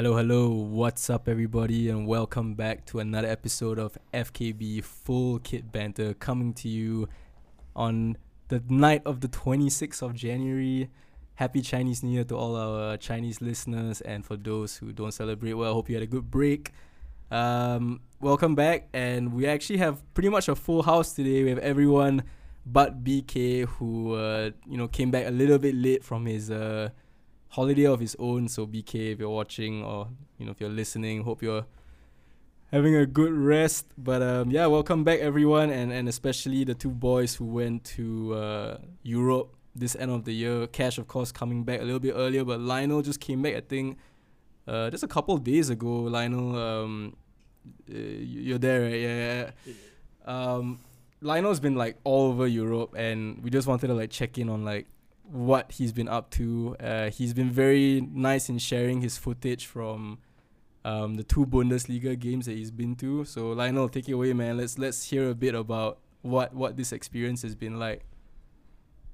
Hello, hello. What's up, everybody, and welcome back to another episode of FKB Full Kit Banter coming to you on the night of the 26th of January. Happy Chinese New Year to all our Chinese listeners, and for those who don't celebrate, well, I hope you had a good break. Um, welcome back, and we actually have pretty much a full house today. We have everyone but BK, who uh, you know came back a little bit late from his uh, holiday of his own. So BK, if you're watching or you know if you're listening, hope you're having a good rest. But um, yeah, welcome back everyone, and and especially the two boys who went to uh, Europe this end of the year. Cash, of course, coming back a little bit earlier, but Lionel just came back. I think uh, just a couple of days ago. Lionel, um, uh, you're there, right? Yeah. yeah. Um, Lionel's been like all over Europe, and we just wanted to like check in on like what he's been up to. Uh, he's been very nice in sharing his footage from um, the two Bundesliga games that he's been to. So Lionel, take it away, man. Let's let's hear a bit about what what this experience has been like.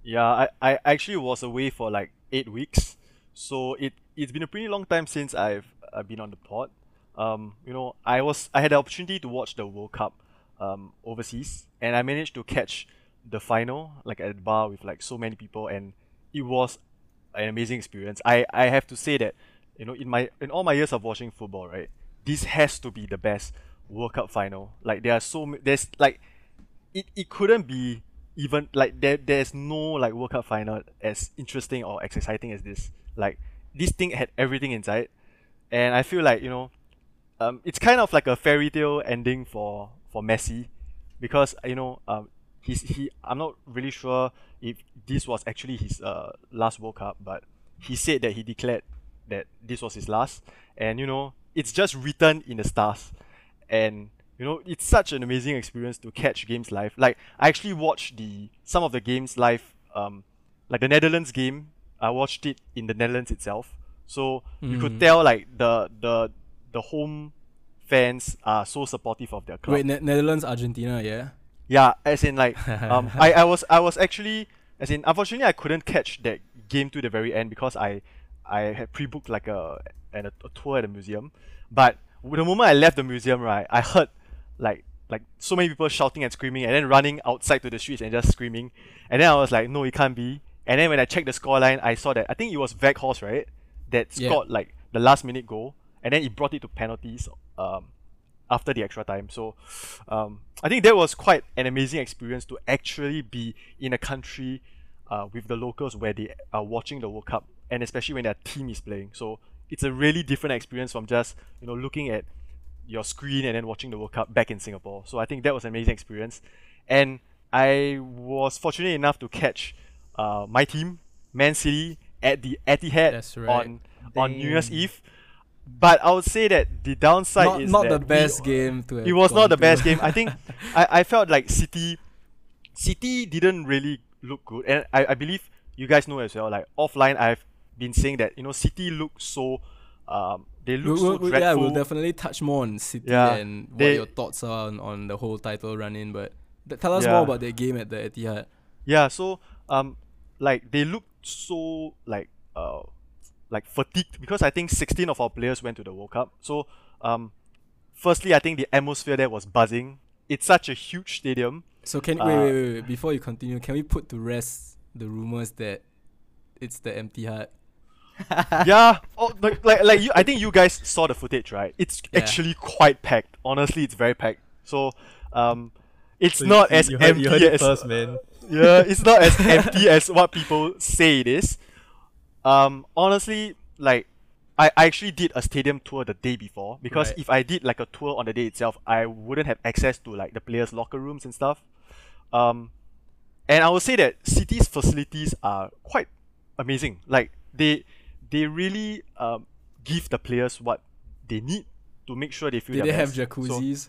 Yeah, I, I actually was away for like eight weeks, so it it's been a pretty long time since I've uh, been on the pod. Um, you know, I was I had the opportunity to watch the World Cup um, overseas, and I managed to catch the final like at the bar with like so many people, and it was an amazing experience. I I have to say that you know in my in all my years of watching football, right, this has to be the best World Cup final. Like there are so there's like it, it couldn't be even like there there's no like World Cup final as interesting or as exciting as this. Like this thing had everything inside, and I feel like you know, um, it's kind of like a fairy tale ending for for Messi, because you know, um, he's he I'm not really sure if this was actually his uh last World Cup, but he said that he declared that this was his last, and you know, it's just written in the stars, and you know, it's such an amazing experience to catch games live. Like I actually watched the some of the games live, um, like the Netherlands game. I watched it in the Netherlands itself, so mm. you could Mm. tell like the the the home fans are so supportive of their club. Wait, ne- Netherlands, Argentina, yeah. Yeah, as in like um I, I was I was actually as in unfortunately I couldn't catch that game to the very end because I I had pre-booked like a and a, a tour at the museum. But the moment I left the museum, right, I heard like like so many people shouting and screaming and then running outside to the streets and just screaming. And then I was like, no, it can't be. And then when I checked the scoreline, I saw that I think it was Weghorst, right? That Yeah. scored like the last minute goal. And then it brought it to penalties um after the extra time. So um, I think that was quite an amazing experience to actually be in a country uh, with the locals where they are watching the World Cup and especially when their team is playing. So it's a really different experience from just you know looking at your screen and then watching the World Cup back in Singapore. So I think that was an amazing experience, and I was fortunate enough to catch uh, my team, Man City, at the Etihad right. on on New Year's Eve. But I would say that the downside Not is not the we- best game to. have it was not the to. best game. I think I, I felt like City City didn't really look good. And I, I believe you guys know as well, like offline I've been saying that, you know, City look so um they look We'll, so we'll- dreadful. yeah, we'll definitely touch more on City Yeah, and what they- your thoughts are on, on the whole title run in. But th- tell us Yeah. more about their game at the Etihad. Yeah, so um like they look so like uh like fatigued because I think 16 of our players went to the World Cup. So um firstly I think the atmosphere there was buzzing. It's such a huge stadium. So can Uh, wait, wait wait wait before you continue, can we put to rest the rumors that it's the empty heart? yeah, oh, like, like like you. I think you guys saw the footage, right? It's Yeah. actually quite packed. Honestly, it's very packed. So, um, it's So not you- as you heard, empty you heard it as first, man. yeah, it's not as empty as what people say it is. Um, honestly, like I, I actually did a stadium tour the day before because Right. if I did like a tour on the day itself, I wouldn't have access to like the players' locker rooms and stuff. Um, and I would say that City's facilities are quite amazing. Like they they really um give the players what they need to make sure they feel Did they have best. So- jacuzzis?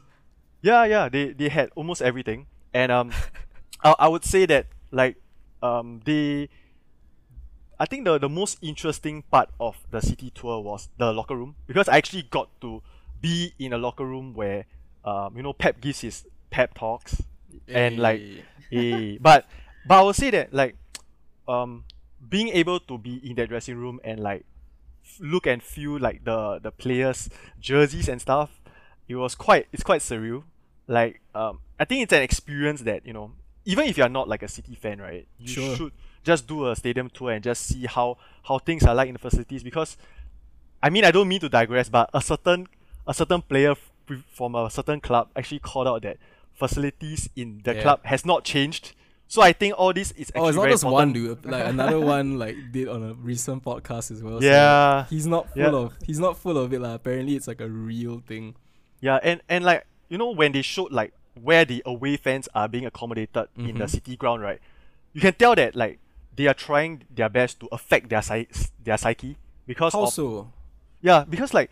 yeah, yeah, they they had almost everything, and um, I, I would say that like um they, I think the the most interesting part of the city tour was the locker room because I actually got to be in a locker room where um you know Pep gives his pep talks and like Hey. but but I would say that like um being able to be in that dressing room and like look and feel like the the players' jerseys and stuff. It was quite it's quite surreal. Like um, I think it's an experience that you know even if you're not like a City fan, right? You Sure. should just do a stadium tour and just see how how things are like in the facilities because I mean I don't mean to digress, but a certain a certain player f- from a certain club actually called out that facilities in the Yeah. club has not changed. So I think all this is actually Oh, it's not just one dude. Like another one, like did on a recent podcast as well. so Yeah, he's not full Yeah. of. He's not full of it. Like apparently, it's like a real thing. yeah, and and like you know when they showed like where the away fans are being accommodated in the Mhm. city ground, right? You can tell that like they are trying their best to affect their psy- their psyche because How of? Yeah, because like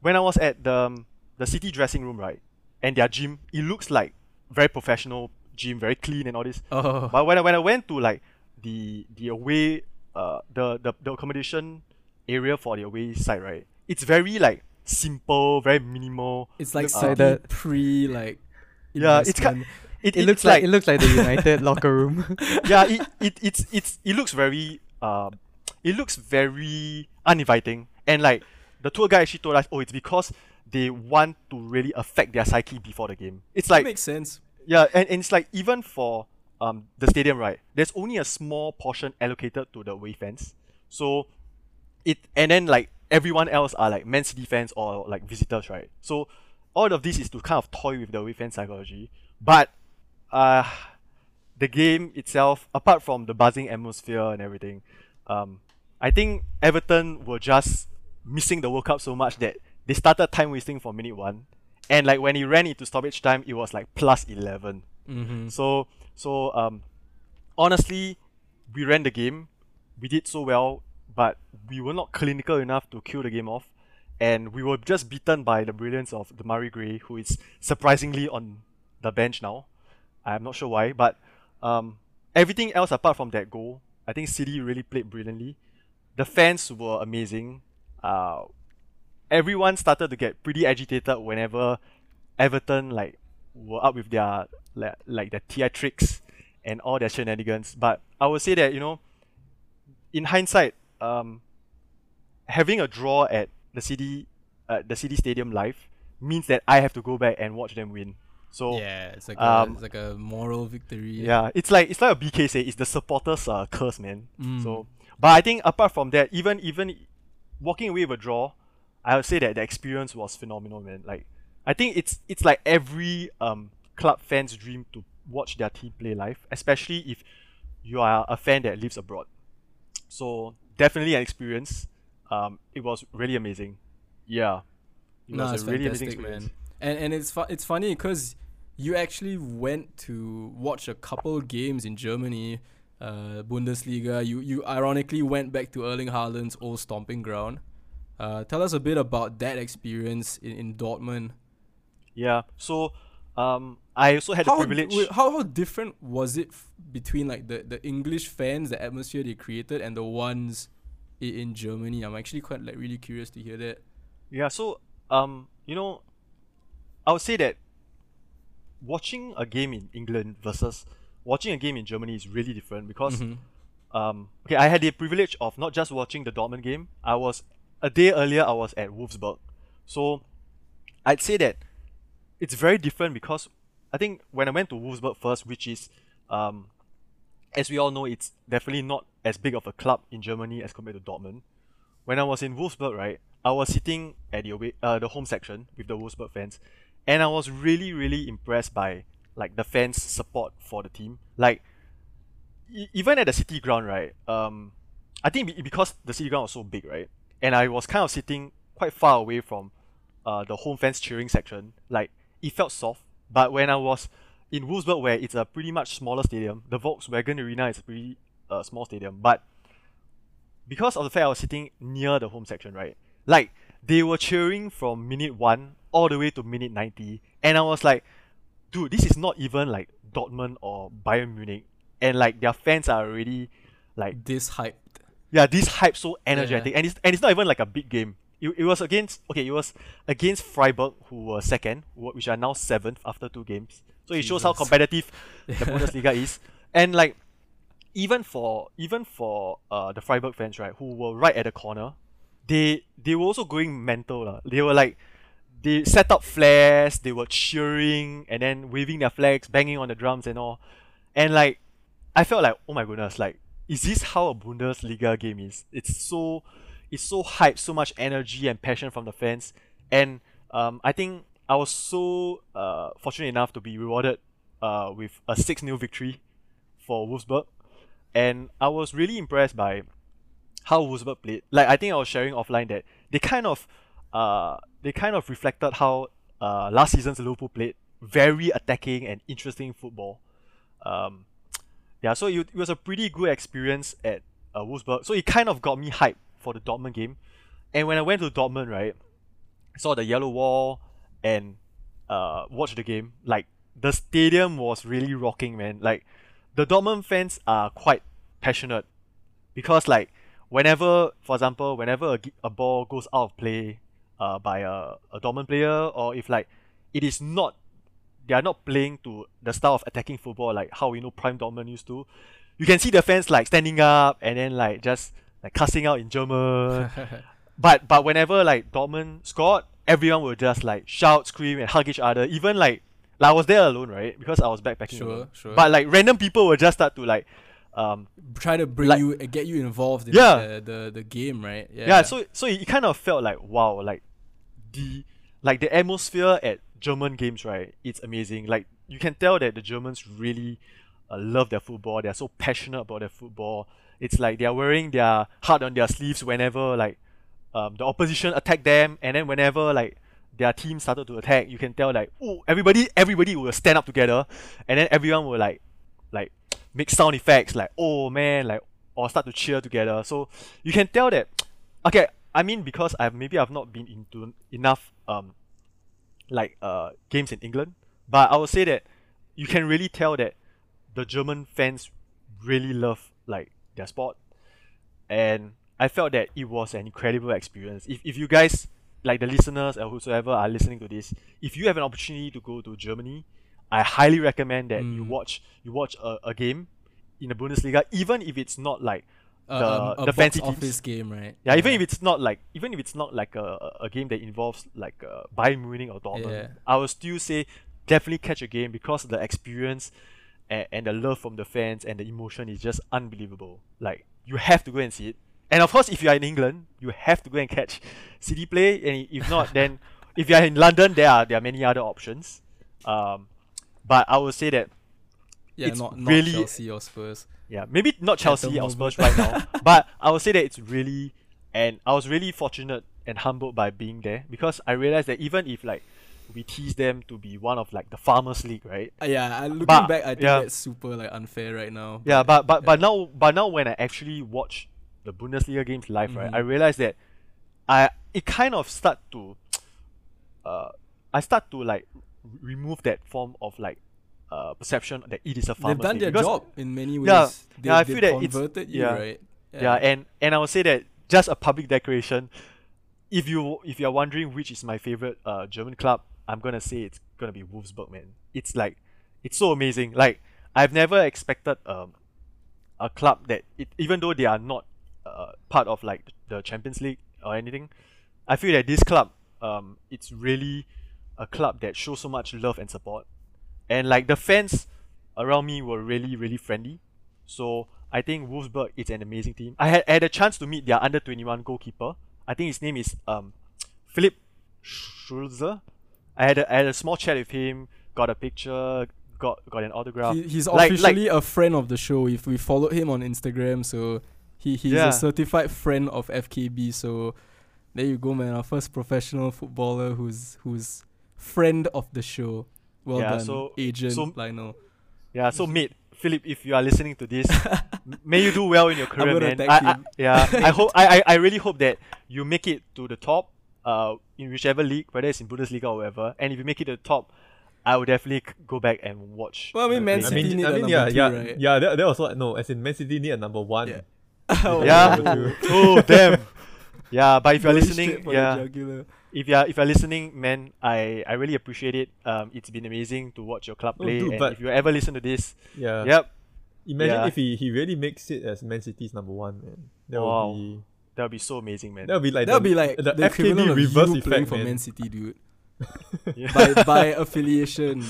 when I was at the um, the city dressing room, right, and their gym, it looks like very professional gym, very clean and all this. Oh, But when I when I went to like the the away uh the the, the accommodation area for the away side, right, it's very like simple, very minimal. it's like uh, City that- pre like. Yeah, it's ki- investment. It, It looks like, it looks like the United locker room. yeah, it, it it's it's it looks very um it looks very uninviting and like the tour guide actually told us, oh, it's because they want to really affect their psyche before the game. It's like That makes sense. yeah, and, and it's like even for um the stadium, right? There's only a small portion allocated to the away fans. So it and then like everyone else are like Man City fans or like visitors, right? So all of this is to kind of toy with the away fan psychology. But uh the game itself, apart from the buzzing atmosphere and everything, um, I think Everton were just missing the World Cup so much that they started time wasting from minute one. And like when he ran into stoppage time, it was like plus eleven. Mm-hmm. So so um honestly, we ran the game. We did so well, but we were not clinical enough to kill the game off. And we were just beaten by the brilliance of Demarai Gray, who is surprisingly on the bench now. I'm not sure why, but um, everything else apart from that goal, I think City really played brilliantly. The fans were amazing. Uh, everyone started to get pretty agitated whenever Everton like were up with their like, like their theatrics and all their shenanigans. But I would say that you know, in hindsight, um, having a draw at the city, uh, the city stadium live means that I have to go back and watch them win. So yeah, it's like um, a, it's like a moral victory. yeah, it's like it's like a BK say, it's the supporters uh, curse, man. Mm. So, but I think apart from that, even even walking away with a draw, I would say that the experience was phenomenal, man. Like, I think it's it's like every um club fan's dream to watch their team play live, especially if you are a fan that lives abroad. So definitely an experience. Um, it was really amazing. Yeah, it no, was a really amazing experience. man. And and it's fu- it's funny because you actually went to watch a couple games in Germany, uh, Bundesliga. You you ironically went back to Erling Haaland's old stomping ground. Uh, tell us a bit about that experience in, in Dortmund. Yeah. So, um, I also had the How, privilege. wait, how how different was it f- between like the, the English fans, the atmosphere they created, and the ones in, in Germany? I'm actually quite like really curious to hear that. Yeah, so um, you know, I would say that watching a game in England versus watching a game in Germany is really different because Mhm. um, okay, I had the privilege of not just watching the Dortmund game. I was a day earlier. I was at Wolfsburg, so I'd say that it's very different because I think when I went to Wolfsburg first, which is um, as we all know, it's definitely not as big of a club in Germany as compared to Dortmund. When I was in Wolfsburg, right, I was sitting at the away, uh, the home section with the Wolfsburg fans, and I was really, really impressed by like the fans' support for the team. Like e- even at the city ground, right? Um, I think be- because the city ground was so big, right, and I was kind of sitting quite far away from uh, the home fans cheering section. Like it felt soft, but when I was in Wolfsburg, where it's a pretty much smaller stadium, the Volkswagen Arena is a pretty uh, small stadium, but because of the fact I was sitting near the home section, right? Like they were cheering from minute one all the way to minute ninety, and I was like, dude, this is not even like Dortmund or Bayern Munich, and like their fans are already like This hyped. yeah, this hype so energetic, and it's and it's not even like a big game. It, it was against okay, it was against Freiburg, who were second, which are now seventh after two games. So it shows how competitive the Bundesliga is, and like even for even for uh the Freiburg fans, right, who were right at the corner, they they were also going mental. lah. They were like they set up flares, they were cheering and then waving their flags, banging on the drums and all. And like I felt like, oh my goodness, like is this how a Bundesliga game is? It's so it's so hype, so much energy and passion from the fans. And um, I think I was so uh, fortunate enough to be rewarded uh, with a 6 0 victory for Wolfsburg. And I was really impressed by how Wolfsburg played. Like I think I was sharing offline that they kind of uh, they kind of reflected how uh, last season's Liverpool played. Very attacking and interesting football. Um, yeah, so it, it was a pretty good experience at uh, Wolfsburg. So it kind of got me hyped for the Dortmund game. And when I went to Dortmund, right, I saw the yellow wall and uh, watched the game. Like the stadium was really rocking, man. Like the Dortmund fans are quite passionate because like whenever, for example, whenever a, a ball goes out of play uh, by a, a Dortmund player, or if like it is not, they are not playing to the style of attacking football like how we know Prime Dortmund used to. You can see the fans like standing up and then like just like cussing out in German. but but whenever like Dortmund scored, everyone will just like shout, scream, and hug each other. Even like like I was there alone, right? Because I was backpacking. Sure, alone. sure. But like random people will just start to like um Try to bring Like- you, uh, get you involved in Yeah. the, the the game, right? Yeah. yeah, so so it kind of felt like wow like the like the atmosphere at german games right it's amazing like you can tell that the germans really uh, love their football they're so passionate about their football it's like they're wearing their heart on their sleeves whenever like um, the opposition attack them and then whenever like their team started to attack you can tell like oh everybody everybody will stand up together and then everyone will like like make sound effects like oh man like or start to cheer together. So you can tell that okay i mean because i've maybe i've not been into enough um like uh games in england but i would say that you can really tell that the german fans really love like their sport. And i felt that it was an incredible experience. If, if you guys like the listeners or whosoever are listening to this if you have an opportunity to go to germany i highly recommend that you Mm. watch you watch a, a game in the bundesliga even if it's not like Uh, the- um, the fancy teams. office game, right? yeah, even if it's not like even if it's not like a, a- a game that involves like uh, Bayern Munich or Dortmund, Yeah. I will still say definitely catch a game because the experience and, and the love from the fans and the emotion is just unbelievable. Like you have to go and see it. And of course, if you are in England, you have to go and catch City play. And if not, then if you are in London, there are there are many other options. Um, but I would say that yeah, it's not not really- Chelsea or Spurs. yeah, maybe not Chelsea or. Spurs right now, but I would say that it's really, and I was really fortunate and humbled by being there because I realized that even if like we tease them to be one of like the farmers league, right? Uh, yeah, I, looking But- back, I think yeah. that's super like unfair right now. Yeah, but but but now but now when I actually watch the Bundesliga games live, right, Mhm. I realized that I it kind of start to, uh, I start to like remove that form of like, uh, perception that it is a They've done their because job in many ways. Yeah, they, yeah, I feel that it's- converted you, yeah. right? yeah. and and I would say that just a public declaration. If you if you're wondering which is my favorite uh German club, I'm gonna say it's gonna be Wolfsburg, man. It's like it's so amazing. Like I've never expected um a club that it, even though they are not uh, part of like the Champions League or anything, I feel that this club um it's really a club that shows so much love and support, and like the fans around me were really really friendly. So I think Wolfsburg is an amazing team. I had, I had a chance to meet their under twenty one goalkeeper. I think his name is um Philip Schulze. I had a, I had a small chat with him, got a picture, got got an autograph. He, he's Like- like- officially a friend of the show. If we followed him on Instagram, so he he's Yeah. a certified friend of FKB. So there you go, man. Our first professional footballer who's who's friend of the show. Well Yeah, done, so- agent so- Lionel. Yeah, so mate, Philip, if you are listening to this, may you do well in your career, gonna man. thank I, I, him. yeah, I hope I, I, I really hope that you make it to the top, uh, in whichever league, whether it's in Bundesliga or whatever. And if you make it to the top, I will definitely go back and watch. Well, I mean, the Man play. I City mean, need I a mean, number yeah, two, yeah, right? yeah. That, that was what no, as in Man City need a number one. Yeah. Oh, Yeah. number two. oh damn. Yeah, but if you're Going listening, straight for the yeah, jugular. If you're if you're listening, man, I I really appreciate it. Um, it's been amazing to watch your club Oh, play. dude, and but- if you ever listen to this, Yeah. yep, Imagine Yeah. if he, he really makes it as Man City's number one, man. That Wow. would be that would be so amazing, man. That would be like That'll the, be like the, the, equivalent FKB reverse you playing effect, for man. Man City, dude. Yeah. by by affiliation.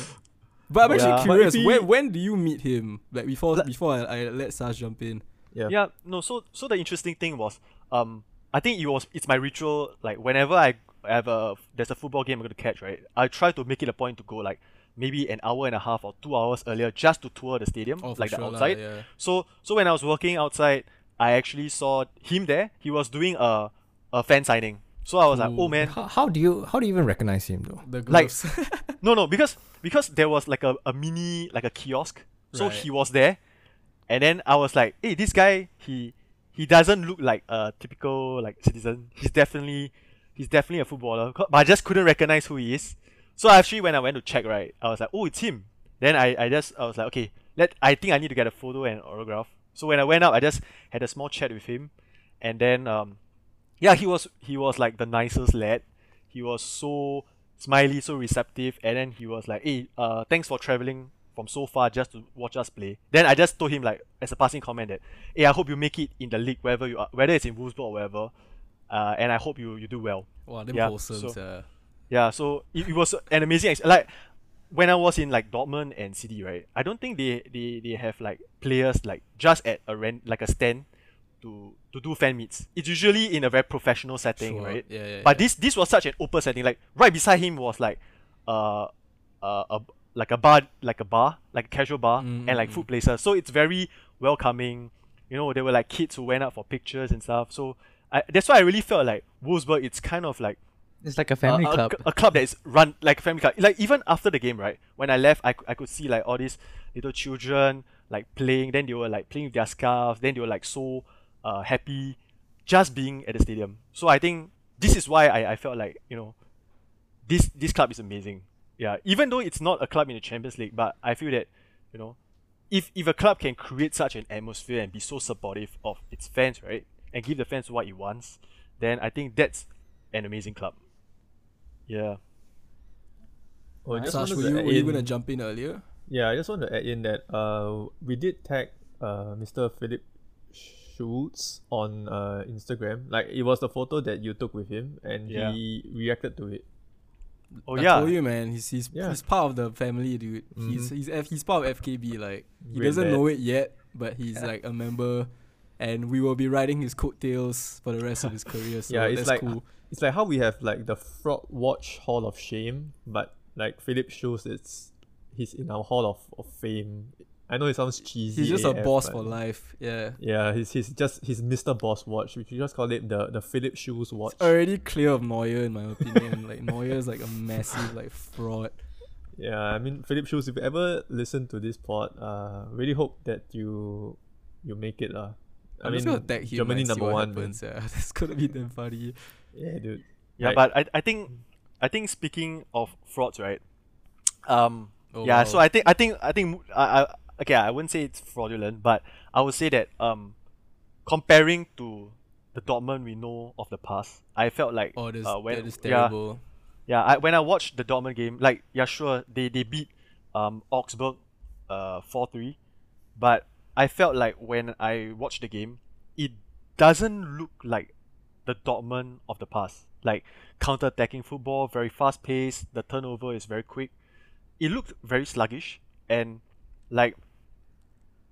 But I'm actually Yeah. Curious. he- when when do you meet him? Like before Like- before I, I let Sas jump in. Yeah. Yeah, no. So so the interesting thing was, um, I think it was it's my ritual. Like whenever I have a there's a football game I'm going to catch, right? I try to make it a point to go like maybe an hour and a half or two hours earlier just to tour the stadium, Oh, like sure the lah, outside. yeah. So so when I was working outside, I actually saw him there. He was doing a a fan signing. So I was like, oh man, How, how do you how do you even recognize him though? The Like- gloves. no no because because there was like a, a mini like a kiosk. So Right. he was there, and then I was like, hey, this guy he he doesn't look like a typical like citizen. He's definitely he's definitely a footballer. But I just couldn't recognize who he is. So actually when I went to check right, I was like, oh, it's him. Then I, I just I was like, okay, let I think I need to get a photo and autograph. So when I went up, I just had a small chat with him, and then um, yeah, he was he was like the nicest lad. He was so smiley, so receptive, and then he was like, "Hey, uh, thanks for traveling from so far just to watch us play." Then I just told him like as a passing comment that, "Hey, I hope you make it in the league wherever you are, whether it's in Wolfsburg or wherever, uh, and I hope you you do well." wow, them Yeah, wholesome. so- uh, Yeah, so it, it was an amazing ex- like when I was in like Dortmund and City, right? I don't think they they, they have like players like just at a rent like a stand to to do fan meets. It's usually in a very professional setting, sure. right? Yeah, yeah. But yeah. this this was such an open setting. Like right beside him was like uh, uh a like a bar like a bar like a casual bar Mm, and like mm, food places. So it's very welcoming. You know, there were like kids who went out for pictures and stuff. So I, that's why I really felt like Wolfsburg. It's kind of like It's like a family a, a- club. A, club that is run like a family club. Like even after the game, right? When I left, I, I could see like all these little children like playing. Then they were like playing with their scarves. Then they were like so uh, happy just being at the stadium. So I think this is why I, I felt like you know this this club is amazing. Yeah, even though it's not a club in the Champions League, but I feel that you know if if a club can create such an atmosphere and be so supportive of its fans, right, and give the fans what it wants, then I think that's an amazing club. Yeah. Oh, I just Sash, were to you, were you gonna jump in earlier? Yeah, I just want to add in that uh, we did tag uh, Mr. Philip Schultz on uh, Instagram. Like it was the photo that you took with him, and Yeah. he reacted to it. Oh I yeah. told you, man. He's he's, Yeah. he's part of the family, dude. He's Mhm. he's F, he's part of FKB. Like he Great doesn't lad. know it yet, but he's Yeah. like a member, and we will be riding his coattails for the rest of his career. So yeah, it's that's like cool. it's like how we have like the Fraud Watch Hall of Shame, but like Philip Schultz, it's he's in our Hall of, of Fame. I know it sounds cheesy. He's just a boss for life. Yeah. Yeah, he's, he's just he's Mr. Boss Watch. We should just call it the the Philip Schultz watch. It's Already clear of Neuer in my opinion. like Neuer is like a massive like fraud. Yeah, I mean Philip Schultz, if you ever listen to this pod, uh, really hope that you you make it uh. I I'm mean, just gonna tag him Germany number one. man. happens. Yeah, that's gonna be damn funny. Yeah, dude. Yeah, Like- but I, I think I think speaking of frauds, right? Um Oh, yeah, so. I think I think I think I, I okay, I wouldn't say it's fraudulent, but I would say that um comparing to the Dortmund we know of the past, I felt like Oh, this, uh, when that is yeah, terrible. yeah, I, when I watched the Dortmund game, like yeah, sure, they they beat um Augsburg, uh four three, but I felt like when I watched the game, it doesn't look like the Dortmund of the past. Like counter attacking football, very fast paced. The turnover is very quick. It looked very sluggish, and like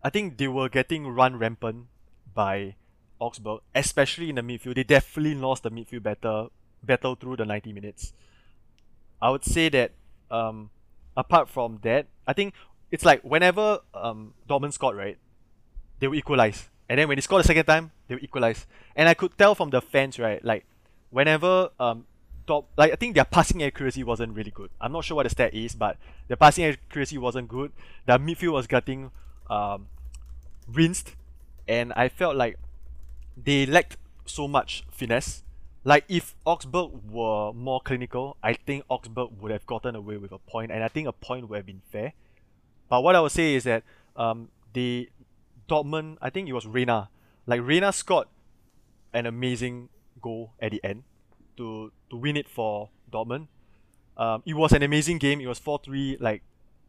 I think they were getting run rampant by Augsburg, especially in the midfield. They definitely lost the midfield battle battle through the 90 minutes. I would say that um, apart from that, I think it's like whenever um, Dortmund scored, right, they will equalize. And then when they score the second time, they will equalize. And I could tell from the fans, right, like whenever um, Dort- like I think their passing accuracy wasn't really good. I'm not sure what the stat is, but their passing accuracy wasn't good. The midfield was getting um, rinsed, and I felt like they lacked so much finesse. Like if Augsburg were more clinical, I think Augsburg would have gotten away with a point, and I think a point would have been fair. But what I would say is that um, the Dortmund, I think it was Reyna, like Reyna scored an amazing goal at the end to to win it for Dortmund. Um, it was an amazing game. It was four three. Like,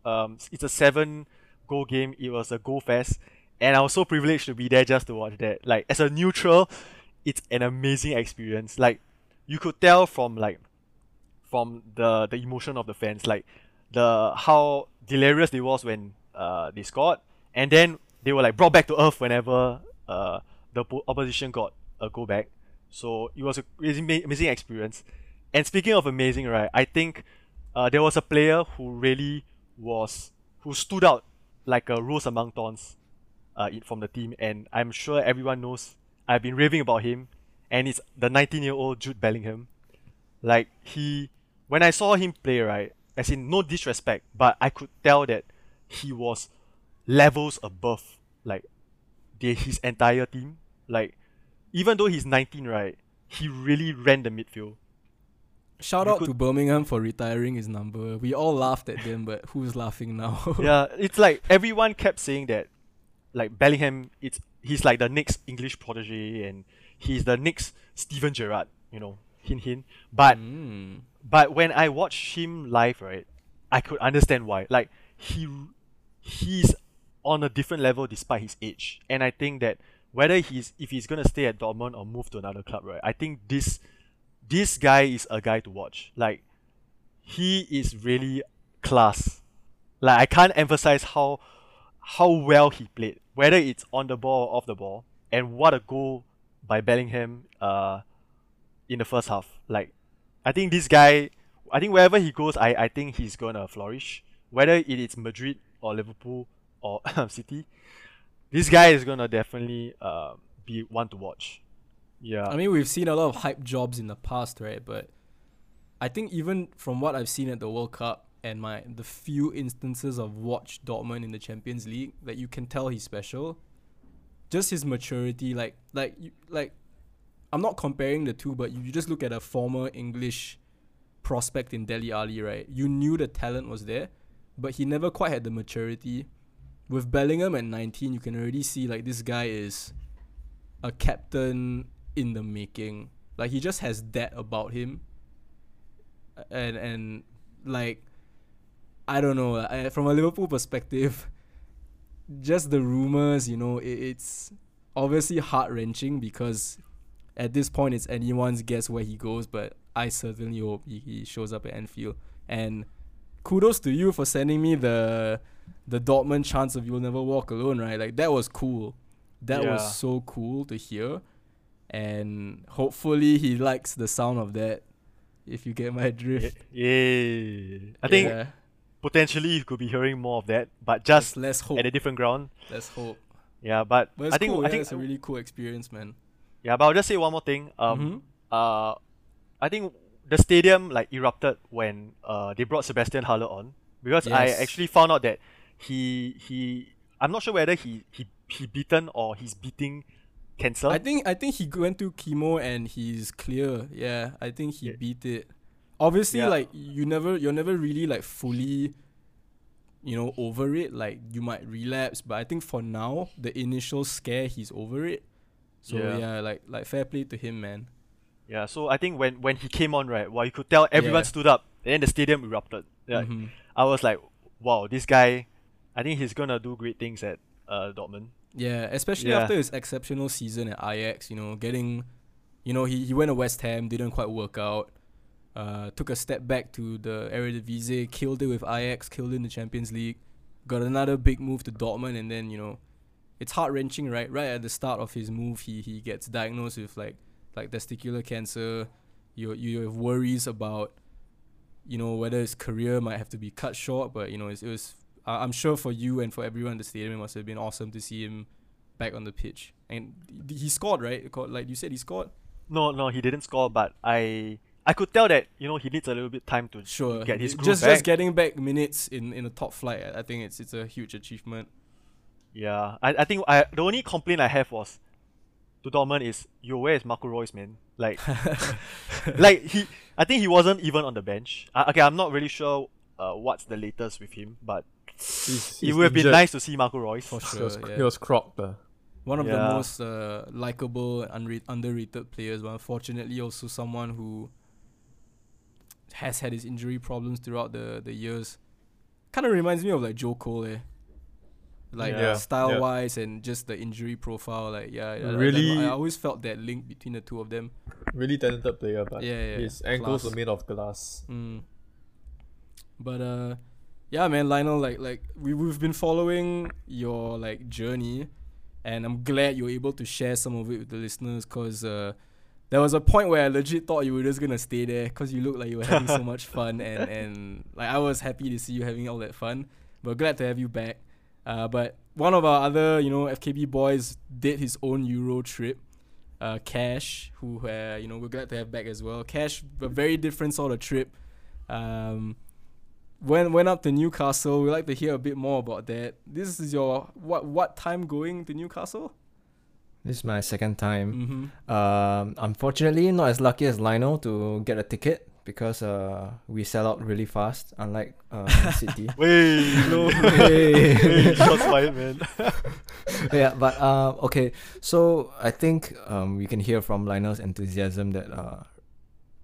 um, it's a seven goal game. It was a goal fest, and I was so privileged to be there just to watch that. Like as a neutral, it's an amazing experience. Like you could tell from like from the the emotion of the fans, like the how delirious they was when uh they scored, and then they were like brought back to earth whenever uh the opposition got a go back. So it was a really amazing experience. And speaking of amazing, right, I think uh, there was a player who really was who stood out like a rose among thorns uh, from the team, and I'm sure everyone knows I've been raving about him, and it's the 19-year-old Jude Bellingham. Like he, when I saw him play, right, as in no disrespect, but I could tell that he was levels above like the, his entire team. Like even though he's 19, right, he really ran the midfield. Shout You out could- to Birmingham for retiring his number. We all laughed at them, but who's laughing now? yeah, it's like everyone kept saying that, like Bellingham, it's he's like the next English protege and he's the next Steven Gerrard, you know, hint hint. But Mm. but when I watched him live, right, I could understand why. Like he he's on a different level despite his age, and I think that whether he's if he's gonna stay at Dortmund or move to another club, right, I think this this guy is a guy to watch. Like he is really class. Like I can't emphasize how how well he played, whether it's on the ball or off the ball, and what a goal by Bellingham uh in the first half. Like I think this guy I think wherever he goes I, I think he's gonna flourish. Whether it is Madrid or Liverpool or City, this guy is gonna definitely uh, be one to watch. Yeah. I mean, we've seen a lot of hype jobs in the past, right? But I think even from what I've seen at the World Cup and my the few instances of watched Dortmund in the Champions League, that you can tell he's special. Just his maturity, like like you, like, I'm not comparing the two, but you just look at a former English prospect in Dele Alli, right? You knew the talent was there, but he never quite had the maturity. With Bellingham at 19, you can already see like this guy is a captain in the making. Like he just has that about him. And and like I don't know, I, from a Liverpool perspective, just the rumors, you know, it, it's obviously heart wrenching because at this point it's anyone's guess where he goes, but I certainly hope he, he shows up at Anfield. And kudos to you for sending me the the Dortmund chance of you'll never walk alone, right? Like that was cool. That Yeah. was so cool to hear. And hopefully he likes the sound of that. If you get my drift. yeah. I think Yeah. potentially you could be hearing more of that, but just let's hope. at a different ground. Let's hope. Yeah, but, But I think cool. I yeah, think it's a really cool experience, man. yeah, but I'll just say one more thing. Um, Mhm. uh, I think the stadium like erupted when uh they brought Sebastian Haller on because I actually found out that he he I'm not sure whether he he he beaten or he's beating cancer. I think I think he went through chemo and he's clear. Yeah, I think he Yeah. beat it. Obviously, Yeah. like you never, you're never really like fully, you know, over it. Like you might relapse, but I think for now, the initial scare, he's over it. So Yeah. yeah, like like fair play to him, man. yeah, so I think when when he came on right, well you could tell everyone stood up and then the stadium erupted. Yeah, Mhm. I was like, wow, this guy, I think he's gonna do great things at uh Dortmund. Yeah, especially Yeah. after his exceptional season at Ajax, you know, getting, you know, he, he went to West Ham, didn't quite work out. Uh, took a step back to the Eredivisie, killed it with Ajax, killed it in the Champions League, got another big move to Dortmund, and then you know, it's heart wrenching, right? Right at the start of his move, he he gets diagnosed with like like testicular cancer. You you have worries about, you know, whether his career might have to be cut short, but you know, it's, it was I- I'm sure for you and for everyone in the stadium, it must have been awesome to see him back on the pitch. And he scored, right? Like you said, he scored. No, no, he didn't score, but I I could tell that you know he needs a little bit time to Sure. get his groove just back. just getting back minutes in, in the top flight. I I think it's it's a huge achievement. Yeah, I, I think I the only complaint I have was to Dortmund is yo where is Marco Reus man like like he I think he wasn't even on the bench. Uh, okay, I'm not really sure uh, what's the latest with him, but He's, it would have been nice to see Marco Reus. For He sure. was, yeah. he was crocked. Uh. One of the most uh, likable, unre- underrated players, but unfortunately also someone who has had his injury problems throughout the, the years. Kind of reminds me of like Joe Cole. Eh? like Yeah. style Yeah. wise and just the injury profile. Like yeah, I- I- Really- I, always felt that link between the two of them. Really talented player, but Yeah, yeah, his ankles class. were made of glass. Mm. But uh, yeah, man, Lionel, like like we we've been following your like journey, and I'm glad you're able to share some of it with the listeners, cause uh, there was a point where I legit thought you were just gonna stay there, cause you looked like you were having so much fun, and and like I was happy to see you having all that fun. But glad to have you back. Uh, but one of our other, you know, FKB boys did his own Euro trip. Uh, Cash, who uh, you know we're glad to have back as well. Cash, a very different sort of trip. Um, went went up to Newcastle. We'd like to hear a bit more about that. This is your what what time going to Newcastle? This is my second time. Mm-hmm. Um, unfortunately, not as lucky as Lionel to get a ticket because uh, we sell out really fast, unlike uh, Man City. Wait, no. Hey. Hey, shots fired, man. yeah, but uh, okay. So I think um, we can hear from Lionel's enthusiasm that uh,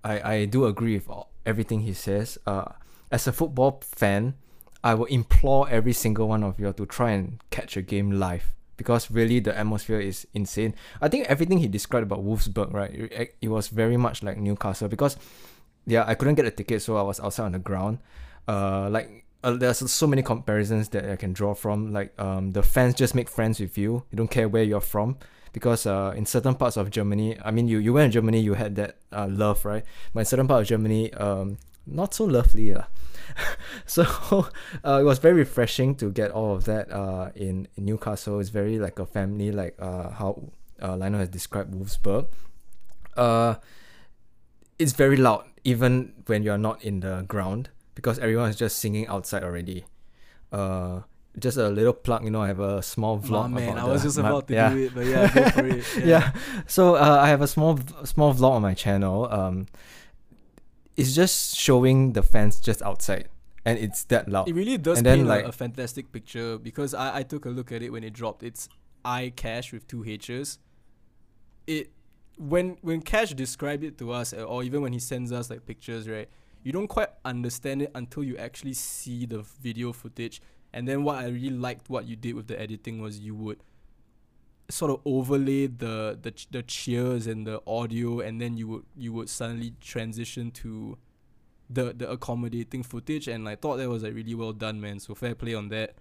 I I do agree with all, everything he says. Uh, as a football fan, I will implore every single one of you to try and catch a game live because really the atmosphere is insane. I think everything he described about Wolfsburg, right? It, it was very much like Newcastle because yeah, I couldn't get a ticket, so I was outside on the ground. Uh, like uh, there's so many comparisons that I can draw from. Like um, the fans just make friends with you. You don't care where you're from because uh, in certain parts of Germany, I mean, you you went to Germany, you had that uh, love, right? But in certain part of Germany, um, not so lovely, lah. so uh, it was very refreshing to get all of that uh, in, in Newcastle. It's very like a family, like uh, how uh, Lionel has described Wolfsburg. Uh, it's very loud, even when you're not in the ground, because everyone is just singing outside already. Uh, just a little plug, you know, I have a small vlog. Oh man, I was the- just my- about to yeah. do it, but yeah, go for it. Yeah. yeah. So uh, I have a small small vlog on my channel. Um, it's just showing the fans just outside, and it's that loud. It really does And then, like- a, a fantastic picture because I, I took a look at it when it dropped. It's I Cash with two H's. It when when Cash described it to us, uh, or even when he sends us like pictures, right? You don't quite understand it until you actually see the video footage. And then what I really liked what you did with the editing was you would sort of overlay the the ch- the cheers and the audio, and then you would you would suddenly transition to the the accommodating footage, and I thought that was like really well done, man. So fair play on that.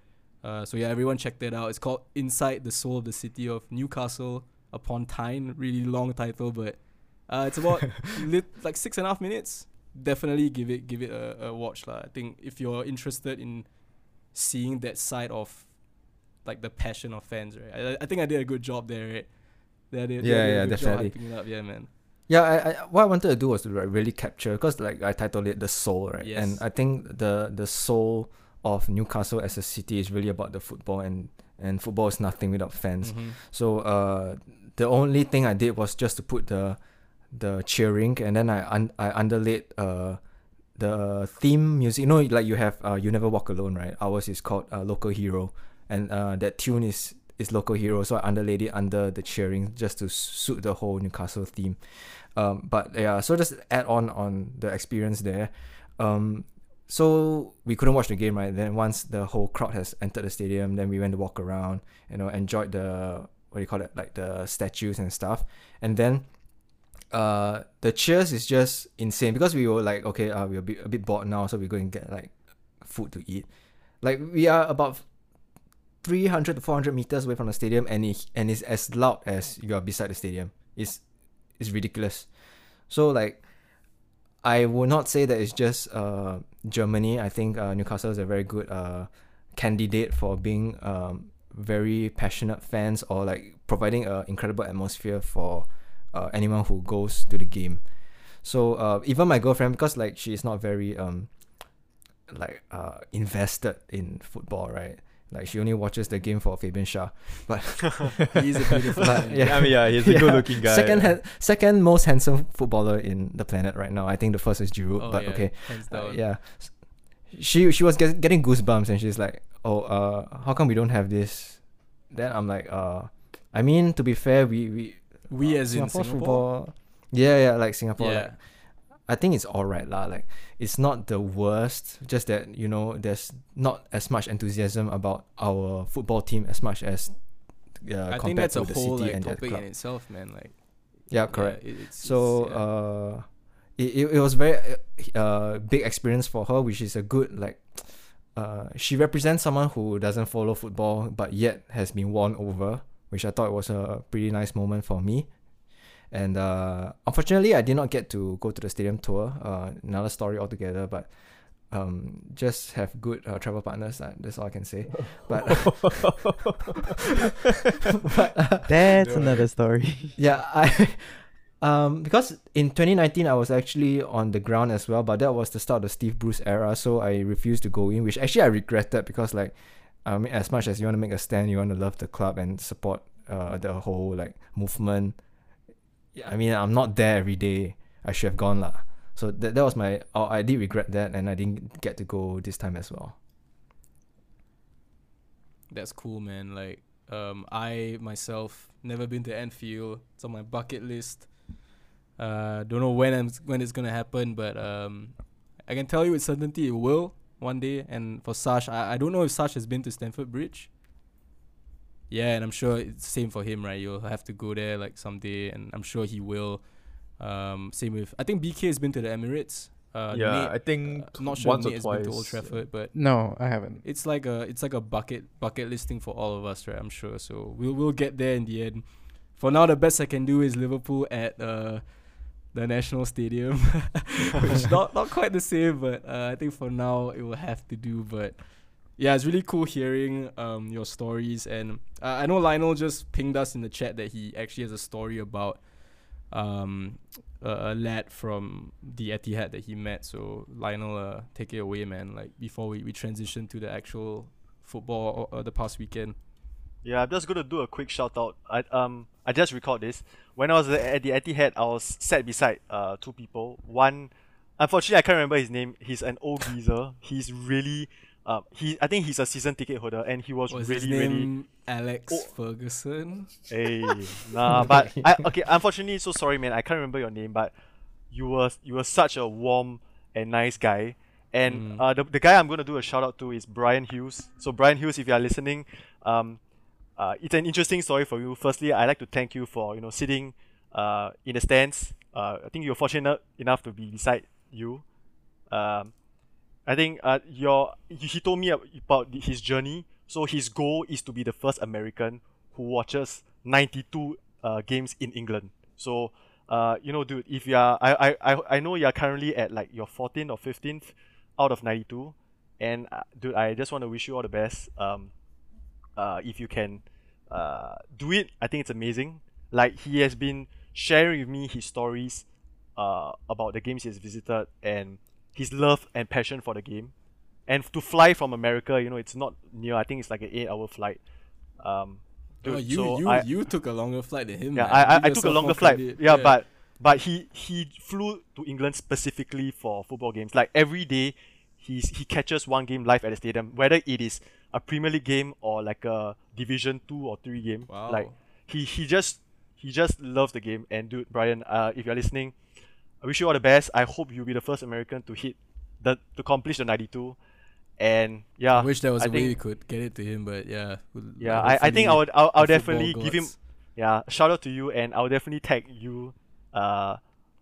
Uh, so yeah, everyone check that out. It's called Inside the Soul of the City of Newcastle upon Tyne. Really long title, but uh, it's about lit, like six and a half minutes. Definitely give it give it a, a watch, lah. I think if you're interested in seeing that side of like the passion of fans, right? I, I think I did a good job there, right? Did, Yeah, did yeah, definitely. up, yeah, man. Yeah, I, I what I wanted to do was to like really capture because like I titled it the soul, right? Yes. And I think the the soul of Newcastle as a city is really about the football and and football is nothing without fans. Mhm. So uh, the only thing I did was just to put the the cheering and then I un- I underlaid uh the theme music. You know, like you have uh, you never walk alone, right? Ours is called uh, local hero, and uh, that tune is is local hero. So I underlaid it under the cheering just to suit the whole Newcastle theme. Um, but yeah, so just add on on the experience there. Um, so we couldn't watch the game right. Then once the whole crowd has entered the stadium, then we went to walk around. You know, enjoyed the what do you call it, like the statues and stuff. And then, uh, the cheers is just insane because we were like, okay, uh, we're a bit, a bit bored now, so we're going to get like food to eat. Like we are about 300 to 400 meters away from the stadium, and it, and it's as loud as you are beside the stadium. It's it's ridiculous. So like, I would not say that it's just uh Germany. I think uh, Newcastle is a very good uh candidate for being um very passionate fans or like providing an incredible atmosphere for uh, anyone who goes to the game. So uh, even my girlfriend, because like she's not very um like uh invested in football, right? Like she only watches the game for Fabian Schär, but He's a beautiful But, man. yeah. I mean, yeah, he's a Yeah. good-looking guy. second ha- second most handsome footballer in the planet right now. I think the first is Giroud, Oh, but yeah, okay, uh, yeah. She she was get, getting goosebumps and she's like, "Oh, uh, how come we don't have this?" Then I'm like, "Uh, I mean, to be fair, we we We uh, as in Singapore. football, yeah, yeah, like Singapore, Yeah. like I think it's alright lah. Like it's not the worst. Just that you know there's not as much enthusiasm about our football team as much as uh, I think compared to the whole city like and topic club. in itself, man. Like Yeah, yeah, correct. it- it's, So it's, yeah. uh, it, it, it was very uh big experience for her, which is a good like. Uh, she represents someone who doesn't follow football but yet has been won over, which I thought was a pretty nice moment for me. And uh, unfortunately, I did not get to go to the stadium tour. Uh, another story altogether, but um, just have good uh, travel partners. Uh, that's all I can say. But, but uh, That's another story. yeah, I um because in 2019 I was actually on the ground as well, but that was the start of the Steve Bruce era, so I refused to go in, which actually I regretted because like I mean as much as you want to make a stand, you want to love the club and support uh the whole like movement. Yeah, I mean I'm not there every day. I should have gone lah. So that that was my oh, I did regret that and I didn't get to go this time as well. That's cool, man. Like, um, I myself never been to Anfield. It's on my bucket list. Uh, don't know when I'm, when it's gonna happen, but um, I can tell you with certainty it will one day. And for Sash, I, I don't know if Sash has been to Stamford Bridge. Yeah, and I'm sure it's same for him, right? You'll have to go there like someday, and I'm sure he will. Um, same with I think BK has been to the Emirates. Uh, yeah, Nate, I think uh, not sure once Nate or has twice. been to Old Trafford, but No, I haven't. it's like a it's like a bucket bucket listing for all of us, right? I'm sure. So we'll we'll get there in the end. For now, the best I can do is Liverpool at uh, the National Stadium, which not not quite the same, but uh, I think for now it will have to do. But yeah, it's really cool hearing um your stories, and uh, I know Lionel just pinged us in the chat that he actually has a story about um a, a lad from the Etihad that he met. So Lionel, uh, take it away, man. Like before we, we transition to the actual football uh, the past weekend. Yeah, I'm just gonna do a quick shout out. I um I just recalled this. When I was at the Etihad, I was sat beside uh two people. One, unfortunately, I can't remember his name. He's an old geezer. He's really uh he I think he's a season ticket holder, and he was Was really really Alex Oh. Ferguson? Hey, nah, but I okay. Unfortunately, so sorry, man. I can't remember your name, but you were you were such a warm and nice guy. And Mm. uh, the, the guy I'm gonna do a shout out to is Brian Hughes. So Brian Hughes, if you are listening, um, uh, it's an interesting story for you. Firstly, I'd like to thank you for you know sitting uh in the stands. Uh, I think you're fortunate enough to be beside you. Um, I think uh your he told me about his journey. So his goal is to be the first American who watches 92 uh, games in England. So uh you know dude, if you are I I I, I know you are currently at like your 14th or 15th out of 92 and uh, dude I just want to wish you all the best. Um uh if you can uh do it, I think it's amazing. Like he has been sharing with me his stories uh about the games he has visited and his love and passion for the game. And to fly from America, you know, it's not near. I think it's like an eight-hour flight. Um, oh, you so you I, you took a longer flight than him. yeah, man. I, I, I took a longer flight. credit. Yeah, but but he he flew to England specifically for football games. Like every day, he's he catches one game live at the stadium, whether it is a Premier League game or like a Division two or three game. wow. Like he he just he just loves the game. And dude, Brian, uh, if you're listening, I wish you all the best. I hope you'll be the first American to hit the to accomplish the 92. And yeah, I wish there was I a way we could get it to him, but yeah. we'll- yeah, I, I think I would I'll, I'll definitely give him yeah shout out to you and I'll definitely tag you uh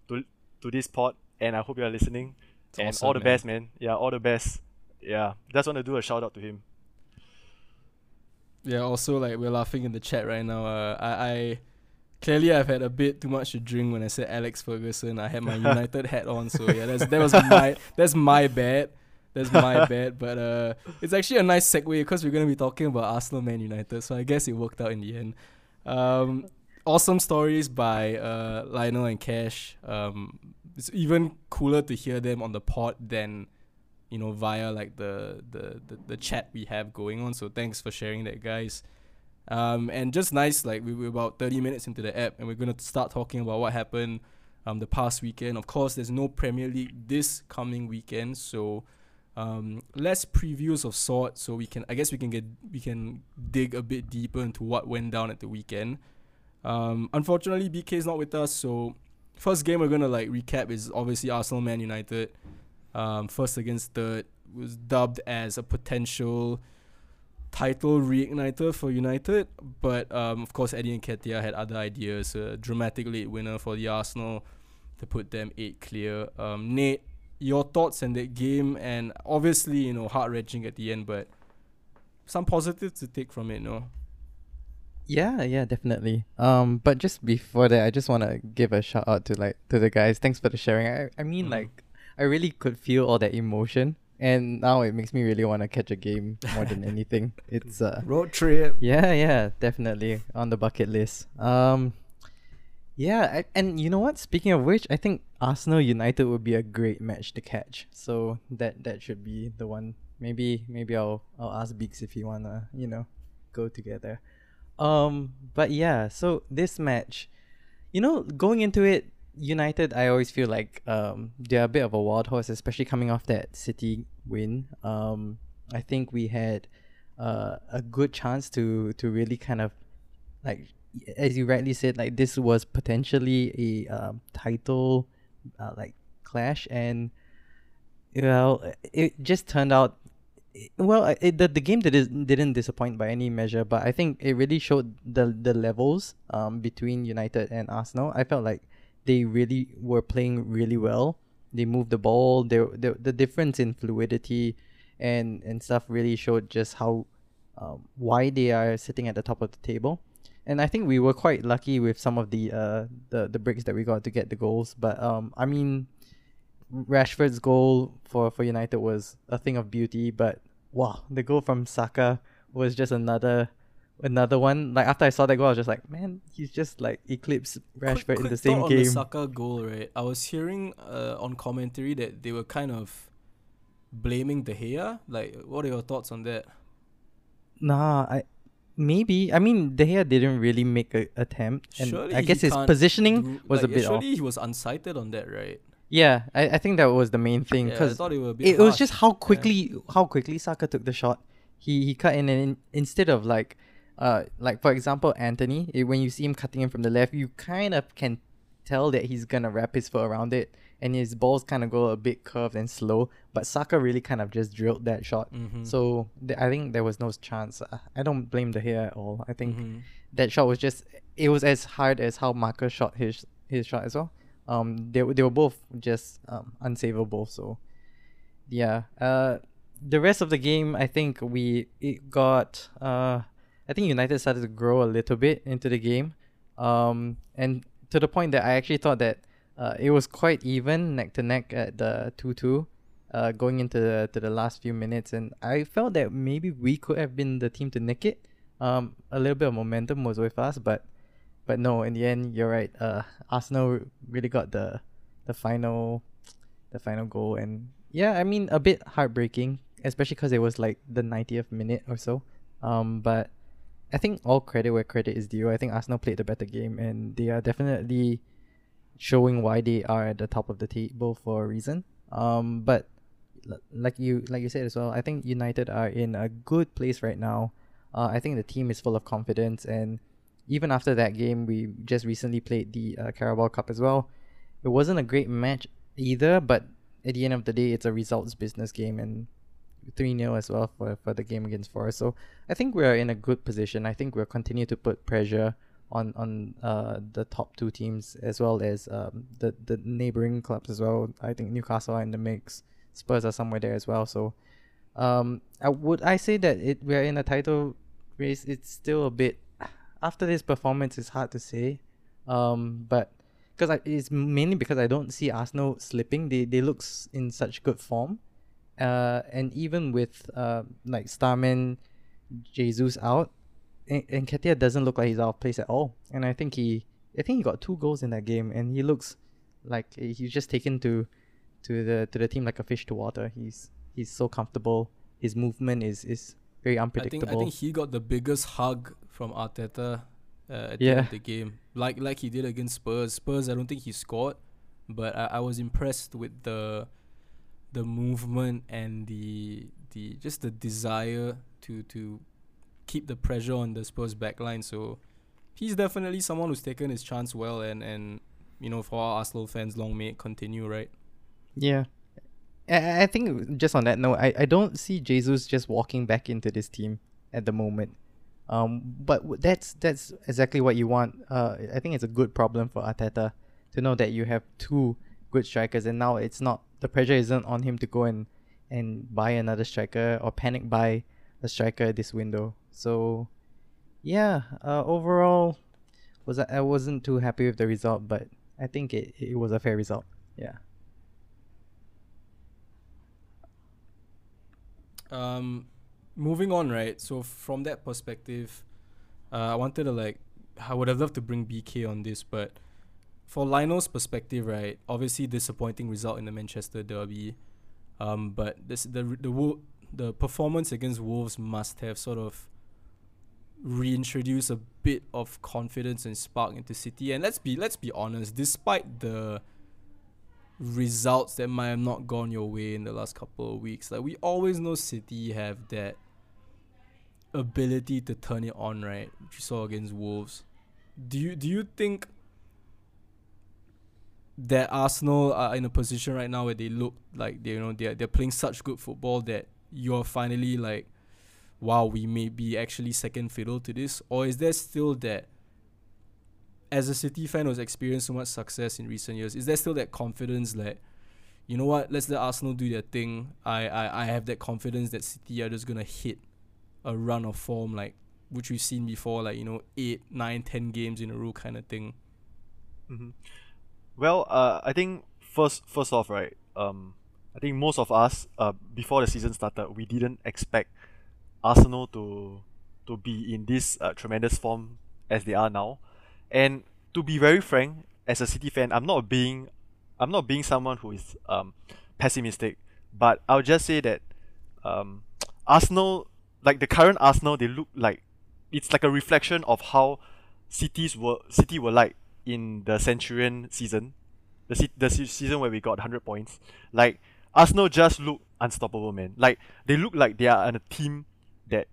to to this pod and I hope you are listening It's and awesome, all the man. best man yeah all the best yeah just want to do a shout out to him Yeah, also like we're laughing in the chat right now. Uh, I, I clearly I've had a bit too much to drink when I said Alex Ferguson. I had my United hat on, so yeah, that's that was my that's my bad. That's my bad. But uh, it's actually a nice segue because we're gonna be talking about Arsenal, Man United. So I guess it worked out in the end. Um, awesome stories by uh, Lionel and Cash. Um, it's even cooler to hear them on the pod than you know via like the, the the the chat we have going on so thanks for sharing that guys um and just nice like we were about 30 minutes into the app and we're going to start talking about what happened um the past weekend of course there's no premier league this coming weekend so um less previews of sort. so we can i guess we can get we can dig a bit deeper into what went down at the weekend um unfortunately bk is not with us so first game we're gonna like recap is obviously Arsenal Man United. Um, first against third was dubbed as a potential title reigniter for United, but um, of course Eddie Nketiah had other ideas. A dramatic late winner for the Arsenal to put them eight clear. Um, Nate, your thoughts on that game, and obviously you know heart wrenching at the end, but some positives to take from it, no? Yeah, yeah, definitely. Um, but just before that, I just want to give a shout out to like to the guys. Thanks for the sharing. I, I mean, Mhm. like, I really could feel all that emotion, and now it makes me really want to catch a game more than anything. It's uh, Road trip. yeah, yeah, definitely on the bucket list. Um, yeah, I, and you know what? Speaking of which, I think Arsenal United would be a great match to catch. So that that should be the one. Maybe maybe I'll I'll ask Beaks if he wanna you know go together. Um, but yeah, so this match, you know, going into it, United, I always feel like um they're a bit of a wild horse, especially coming off that City win. Um, I think we had uh, a good chance to to really kind of like as you rightly said, like this was potentially a um, title uh, like clash, and well, it just turned out. Well, it, the the game didn't didn't disappoint by any measure, but I think it really showed the the levels um between United and Arsenal. I felt like they really were playing really well. They moved the ball. The the difference in fluidity and and stuff really showed just how um, why they are sitting at the top of the table. And I think we were quite lucky with some of the uh the the breaks that we got to get the goals. But um, I mean, Rashford's goal for for United was a thing of beauty. But wow, the goal from Saka was just another another one. Like after I saw that goal, I was just like, man, he's just like eclipsed Rashford Quick- in the quick same thought game. On the Saka goal, right? I was hearing uh, on commentary that they were kind of blaming De Gea. Like, what are your thoughts on that? Nah, I maybe. I mean, De Gea didn't really make a attempt, and Surely I guess his positioning do- was like, a bit off. Surely he was unsighted on that, right? Yeah, I, I think that was the main thing Yeah, I because thought it, it was just how quickly how quickly Saka took the shot. He he cut in and in, instead of like uh like for example Antony, eh, when you see him cutting in from the left, you kind of can tell that he's gonna wrap his foot around it, and his balls kind of go a bit curved and slow. But Saka really kind of just drilled that shot. Mhm. So th- I think there was no chance. Uh, I don't blame the hair at all. I think Mhm. that shot was just it was as hard as how Marcus shot his his shot as well. Um, they were- they were both just um unsavable. So yeah. Uh, the rest of the game, I think we it got uh, I think United started to grow a little bit into the game. Um, and to the point that I actually thought that uh, it was quite even neck to neck at the two two. Uh, going into the to the last few minutes, and I felt that maybe we could have been the team to nick it. Um, a little bit of momentum was with us, but but no, in the end, you're right. Uh, Arsenal really got the the final the final goal, and yeah, I mean a bit heartbreaking, especially because it was like the 90th minute or so. Um, but I think all credit where credit is due. I think Arsenal played the better game, and they are definitely showing why they are at the top of the table for a reason. Um, but like you like you said as well, I think United are in a good place right now. Uh, I think the team is full of confidence, and even after that game, we just recently played the uh, Carabao Cup as well. It wasn't a great match either, but at the end of the day, it's a results business game, and 3 0 as well for, for the game against Forest. So I think we're in a good position. I think we'll continue to put pressure on on uh, the top two teams as well as um, the, the neighboring clubs as well. I think Newcastle are in the mix. Spurs are somewhere there as well. So um, I, would I say that it we're in a title race? It's still a bit after this performance. It's hard to say, um, but because it's mainly because I don't see Arsenal slipping. They they look in such good form, uh, and even with uh, like Starman, Jesus out, and, and Nketiah doesn't look like he's out of place at all. And I think he, I think he got two goals in that game, and he looks like he's just taken to, to the to the team like a fish to water. He's he's so comfortable. His movement is is very I think unpredictable. I think he got the biggest hug from Arteta uh, at the Yeah. end of the game, like like he did against Spurs. Spurs, I don't think he scored, but I, I was impressed with the the movement and the the just the desire to to keep the pressure on the Spurs backline. So he's definitely someone who's taken his chance well, and and you know, for our Arsenal fans, long may it continue, right? Yeah. I, I think just on that note, I, I don't see Jesus just walking back into this team at the moment. Um, but that's that's exactly what you want. Uh, I think it's a good problem for Arteta to know that you have two good strikers, and now it's not the pressure isn't on him to go and and buy another striker or panic buy a striker this window. So, yeah. Uh, overall, was I, I wasn't too happy with the result, but I think it, it was a fair result. Yeah. Um, moving on, right? So from that perspective, uh, I wanted to like, I would have loved to bring BK on this, but for Lionel's perspective, right? Obviously, disappointing result in the Manchester derby. Um, but this the the Wo- the performance against Wolves must have sort of reintroduced a bit of confidence and spark into City. And let's be let's be honest, despite the results that might have not gone your way in the last couple of weeks. Like we always know City have that ability to turn it on, right? Which you saw against Wolves. Do you do you think that Arsenal are in a position right now where they look like they you know they're they're playing such good football that you're finally like wow we may be actually second fiddle to this or is there still that as a City fan who's experienced so much success in recent years, is there still that confidence that, you know what, let's let Arsenal do their thing. I, I, I have that confidence that City are just gonna hit a run of form like which we've seen before, like, you know, eight, nine, ten games in a row kind of thing. Mm-hmm. Well, uh, I think first first off, right, um, I think most of us, uh, before the season started, we didn't expect Arsenal to to be in this uh, tremendous form as they are now. And to be very frank, as a City fan, I'm not being I'm not being someone who is um, pessimistic, but I'll just say that um, Arsenal, like the current Arsenal, they look like it's like a reflection of how cities were City were like in the Centurion season, the se- the se- season where we got 100 points. Like Arsenal just look unstoppable, man. Like they look like they are on a team that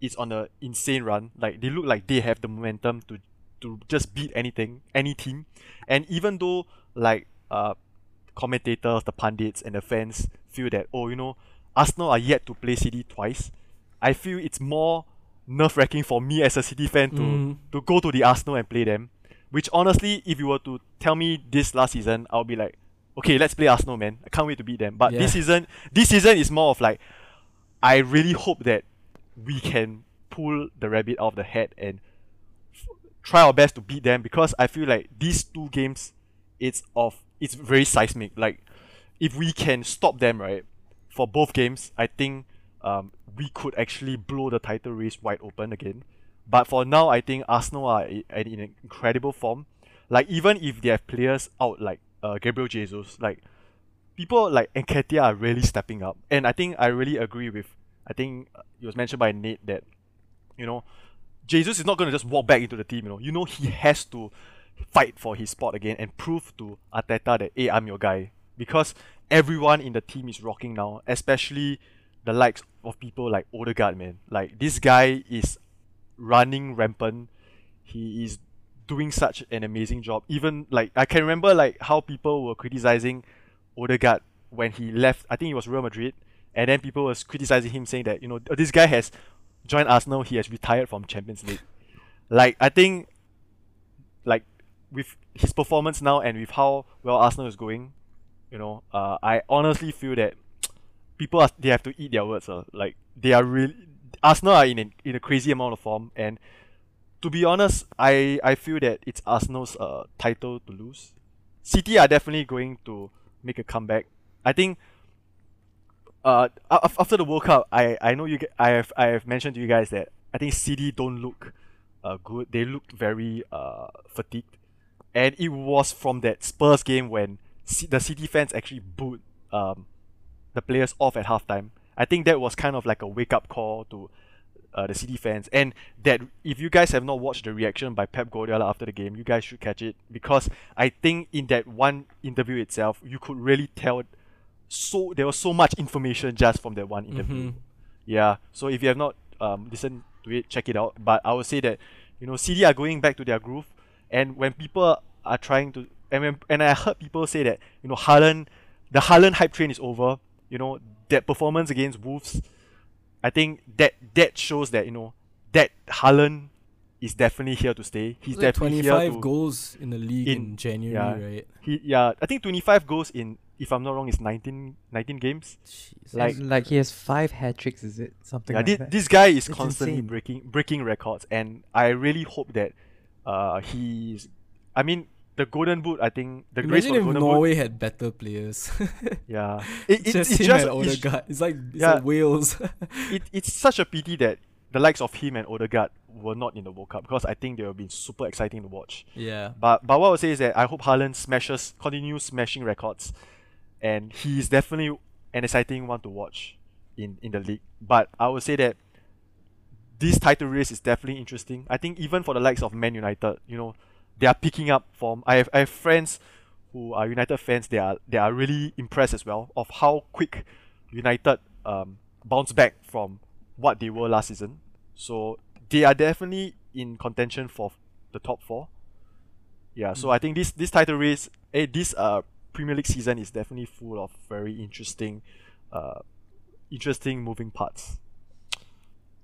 is on a insane run. Like they look like they have the momentum to to just beat anything, any team. And even though like uh commentators, the pundits and the fans feel that oh you know Arsenal are yet to play City twice, I feel it's more nerve wracking for me as a City fan to Mm. to go to the Arsenal and play them. Which honestly, if you were to tell me this last season, I'll be like, okay, let's play Arsenal, man. I can't wait to beat them. But Yeah. this season, this season is more of like, I really hope that we can pull the rabbit out of the hat and f- try our best to beat them because I feel like these two games, it's of it's very seismic. Like, if we can stop them right for both games, I think um, we could actually blow the title race wide open again. But for now, I think Arsenal are in in incredible form. Like even if they have players out like uh, Gabriel Jesus, like people like Nketiah are really stepping up, and I think I really agree with. I think uh, it was mentioned by Nate that, you know, Jesus is not going to just walk back into the team. You know, you know he has to fight for his spot again and prove to Arteta that hey, I'm your guy because everyone in the team is rocking now, especially the likes of people like Odegaard, man. Like this guy is running rampant. He is doing such an amazing job. Even like I can remember like how people were criticizing Odegaard when he left. I think it was Real Madrid, and then people was criticizing him saying that you know this guy has joined Arsenal. He has retired from Champions League. Like I think, like with his performance now and with how well Arsenal is going, you know, uh, I honestly feel that people are they have to eat their words. Uh. Like they are really Arsenal are in a, in a crazy amount of form, and to be honest, I I feel that it's Arsenal's uh title to lose. City are definitely going to make a comeback. I think. Uh, after the World Cup, I, I know you. I have I have mentioned to you guys that I think City don't look, uh, good. They looked very uh fatigued, and it was from that Spurs game when C- the City fans actually booed um the players off at halftime. I think that was kind of like a wake up call to uh, the City fans, and that if you guys have not watched the reaction by Pep Guardiola after the game, you guys should catch it because I think in that one interview itself, you could really tell. So there was so much information just from that one interview. Mhm. Yeah. So if you have not um, listened to it, check it out. But I would say that you know City are going back to their groove, and when people are trying to and when, and I heard people say that you know Haaland, the Haaland hype train is over. You know that performance against Wolves, I think that that shows that you know that Haaland is definitely here to stay. He's Like definitely here 25 to goals in the league in, in- January, yeah. right? he yeah I think 25 goals in if I'm not wrong is 19 19 games. Jeez. Like- like like he has five hat tricks. Is it something yeah, like thi- that? this guy is It's constantly insane. breaking breaking records, and I really hope that uh he's. I mean, the Golden Boot. I think the Imagine if Norway had better players. Yeah, it, it, just it's him just and it's, Odegaard. It's like it's Yeah. like Wales. it, it's such a pity that the likes of him and Odegaard were not in the World Cup because I think they would have been super exciting to watch. yeah. But but what I would say is that I hope Haaland smashes, continues smashing records, and he's definitely an exciting one to watch in, in the league. But I would say that this title race is definitely interesting. I think even for the likes of Man United, you know, they are picking up from. I have I have friends who are United fans. They are they are really impressed as well of how quick United um bounce back from what they were last season. So they are definitely in contention for the top four. Yeah, so I think this this title race, eh, this uh Premier League season is definitely full of very interesting, uh, interesting moving parts.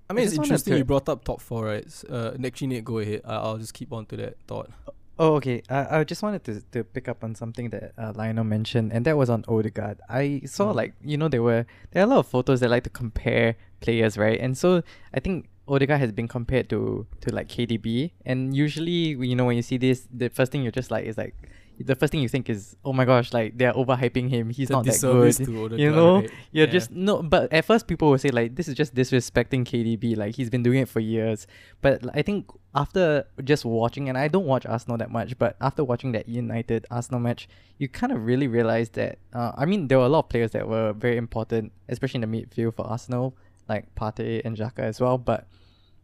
I mean, I it's interesting you brought up top four, right? Uh, actually, Nate, go ahead. I- I'll just keep on to that thought. Oh, okay. I I just wanted to, to pick up on something that uh, Lionel mentioned, and that was on Odegaard. I saw Mm. like you know there were there are a lot of photos that like to compare players, right? And so I think Odegaard has been compared to to like KDB, and usually you know when you see this, the first thing you're just like is like the first thing you think is oh my gosh like they're overhyping him. He's not that good. you know, right? you're Yeah. just no. But at first people will say like this is just disrespecting KDB. Like he's been doing it for years. But I think after just watching, and I don't watch Arsenal that much, but after watching that United Arsenal match, you kind of really realize that. Uh, I mean, there were a lot of players that were very important, especially in the midfield for Arsenal, like Partey and Xhaka as well. But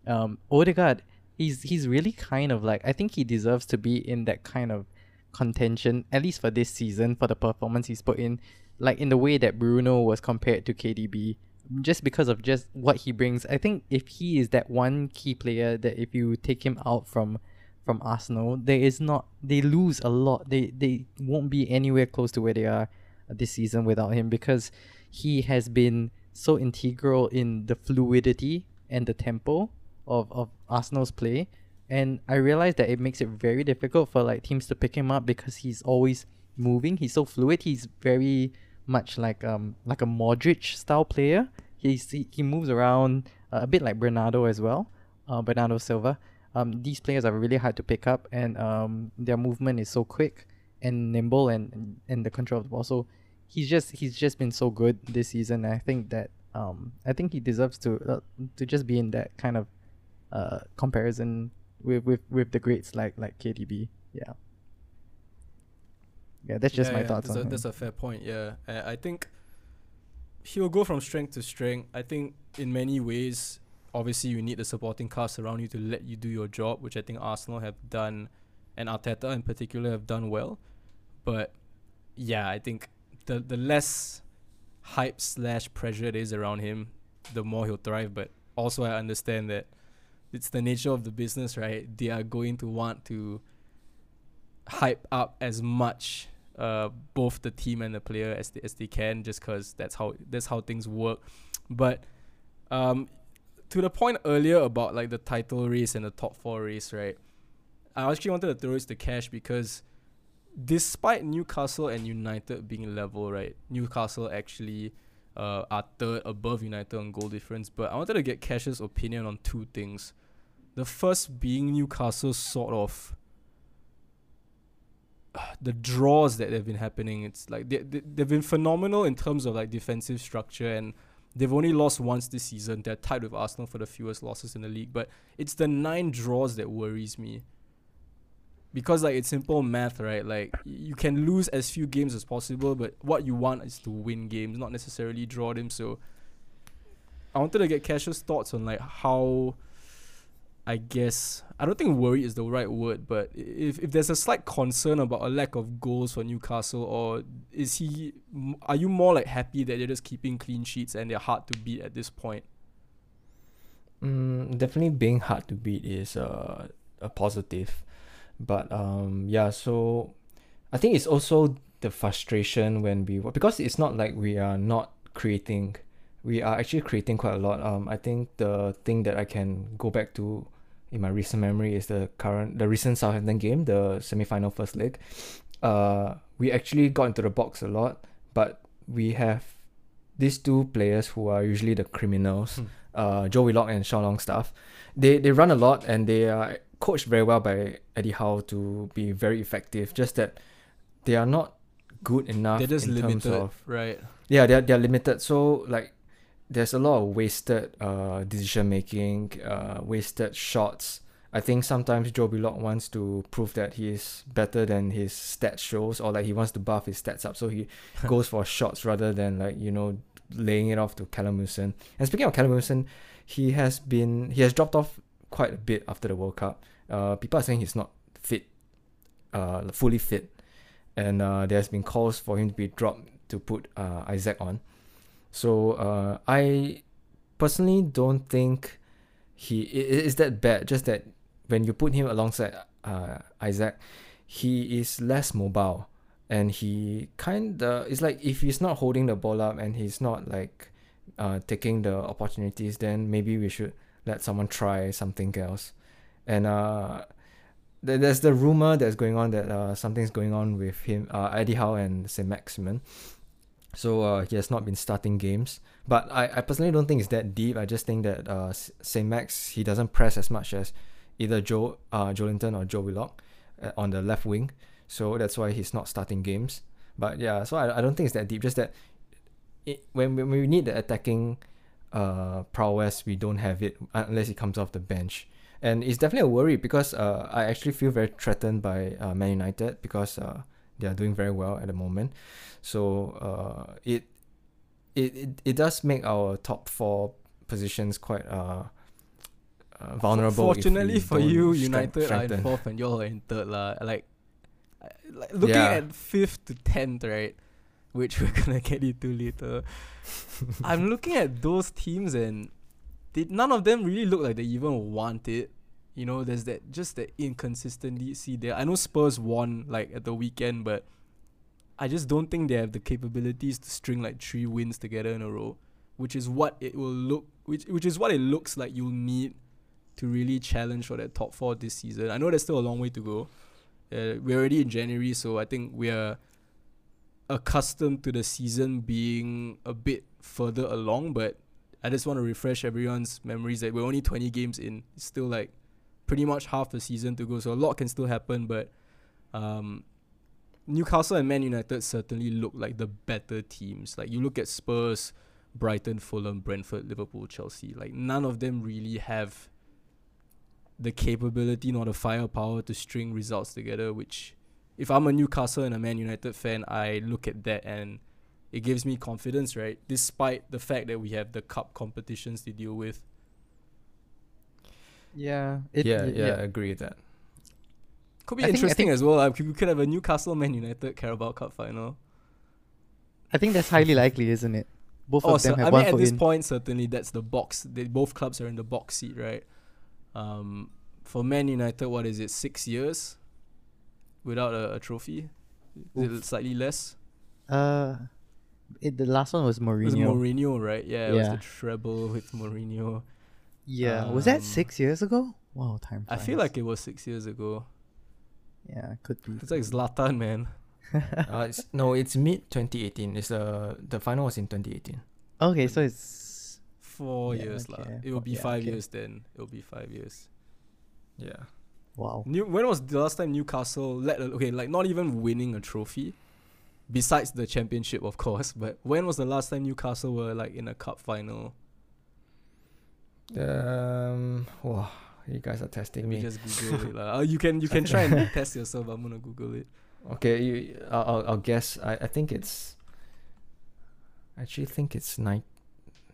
um, Odegaard, he's he's really kind of like I think he deserves to be in that kind of contention, at least for this season, for the performance he's put in, like in the way that Bruno was compared to KDB, just because of just what he brings. I think if he is that one key player that if you take him out from from Arsenal, there is not they lose a lot. They they won't be anywhere close to where they are this season without him because he has been so integral in the fluidity and the tempo of, of Arsenal's play. And I realized that it makes it very difficult for like teams to pick him up because he's always moving. He's so fluid. He's very much like um like a Modric style player. He's, he he moves around uh, a bit like Bernardo as well. Uh, Bernardo Silva. Um, these players are really hard to pick up, and um, their movement is so quick and nimble, and and the control of the ball. So he's just he's just been so good this season. I think that um I think he deserves to uh, to just be in that kind of uh comparison with with with the greats like like KDB. Yeah. Yeah, that's just Yeah, my yeah, thoughts that's on a, him. that's a fair point. Yeah, I, I think he'll go from strength to strength. I think in many ways, obviously, you need the supporting cast around you to let you do your job, which I think Arsenal have done, and Arteta in particular have done well. But yeah, I think the the less hype slash pressure it is around him, the more he'll thrive. But also, I understand that it's the nature of the business, right? They are going to want to hype up as much uh, both the team and the player as they, as they can, just because that's how that's how things work. But um, to the point earlier about like the title race and the top four race, right? I actually wanted to throw this to Cash because despite Newcastle and United being level, right? Newcastle actually uh, are third above United on goal difference. But I wanted to get Cash's opinion on two things. The first being Newcastle's sort of the draws that have been happening. It's like they, they they've been phenomenal in terms of like defensive structure and they've only lost once this season. They're tied with Arsenal for the fewest losses in the league. But it's the nine draws that worries me. Because like it's simple math, right? Like you can lose as few games as possible, but what you want is to win games, not necessarily draw them. So I wanted to get Cash's thoughts on like how I guess I don't think worry is the right word, but if if there's a slight concern about a lack of goals for Newcastle, or is he? Are you more like happy that they're just keeping clean sheets and they're hard to beat at this point? Mm, definitely being hard to beat is uh, a positive, but um yeah. So I think it's also the frustration when we because it's not like we are not creating. We are actually creating quite a lot. Um, I think the thing that I can go back to in my recent memory is the current the recent Southampton game, the semi final first leg. Uh, we actually got into the box a lot, but we have these two players who are usually the criminals, Hmm. uh, Joe Willock and Sean Longstaff. They they run a lot and they are coached very well by Eddie Howe to be very effective. Just that they are not good enough They're just in terms limited, of right? yeah they're, they're limited so like there's a lot of wasted uh decision making uh wasted shots. I think sometimes joe Willock wants to prove that he is better than his stats shows or like he wants to buff his stats up. So he goes for shots rather than like you know laying it off to Callum Wilson. And speaking of Callum Wilson he has been he has dropped off quite a bit after the world cup. Uh people are saying he's not fit uh fully fit. And uh, there's been calls for him to be dropped to put uh, Isak on. So uh, I personally don't think he is that bad. Just that when you put him alongside uh, Isak, he is less mobile, and he kind of it's like if he's not holding the ball up and he's not like uh, taking the opportunities, then maybe we should let someone try something else. And uh, there- there's the rumor that's going on that uh, something's going on with him, uh, Eddie Howe and St. Maximin. So uh, he has not been starting games. But I, I personally don't think it's that deep. I just think that uh, St. Max, he doesn't press as much as either Joe uh, Joelinton or Joe Willock uh, on the left wing. So that's why he's not starting games. But yeah, so I, I don't think it's that deep. Just that it, when, when we need the attacking uh, prowess, we don't have it unless he comes off the bench and it's definitely a worry because uh, I actually feel very threatened by uh, Man United because uh, they are doing very well at the moment. So uh, it, it it it does make our top four positions quite uh, uh vulnerable. Fortunately for you, United are in fourth and you're in third, lah. Like, like looking Yeah. at fifth to tenth, right? Which we're gonna get into later. I'm looking at those teams and they, none of them really look like they even want it. You know, there's that just that inconsistency there. I know Spurs won like at the weekend, but I just don't think they have the capabilities to string like three wins together in a row, which is what it will look which which is what it looks like you'll need to really challenge for that top four this season. I know there's still a long way to go. Uh, we're already in January, so I think we are accustomed to the season being a bit further along. But I just want to refresh everyone's memories that we're only 20 games in. It's still like pretty much half the season to go, so a lot can still happen. But um, Newcastle and Man United certainly look like the better teams. Like you look at Spurs, Brighton, Fulham, Brentford, Liverpool, Chelsea. Like none of them really have the capability nor the firepower to string results together. Which, if I'm a Newcastle and a Man United fan, I look at that and it gives me confidence, right? Despite the fact that we have the cup competitions to deal with. Yeah. It, yeah, y- yeah, I agree with that. Could be I interesting think- as well. Like, we could have a Newcastle Man United Carabao Cup final. I think that's highly likely, isn't it? Both Oh, of them so, have I one mean, at this in. point, certainly that's the box. They, both clubs are in the box seat, right? Um, for Man United, what is it? Six years without a, a trophy. Is it slightly less? Uh, it, the last one was It was Mourinho. Mourinho, right? Yeah, it was Yeah. the treble with Mourinho. Yeah, was that Um, six years ago? Wow, time. I feel like it was six years ago. yeah, could be. It's like Zlatan, man. uh, it's, no, it's mid 2018. It's the the final was in 2018. okay, so it's Four Yeah, years, lah. okay. It will be Yeah, five okay. years then. It will be five years. Yeah. wow. New, when was the last time Newcastle let okay like not even winning a trophy, besides the championship of course. But when was the last time Newcastle were like in a cup final? Um. Wow, you guys are testing Let me me. just Google it. lah. Uh, you can you can try and test yourself. I'm gonna Google it. Okay, you, I'll, I'll, I'll guess. I, I think it's. I actually think it's nine,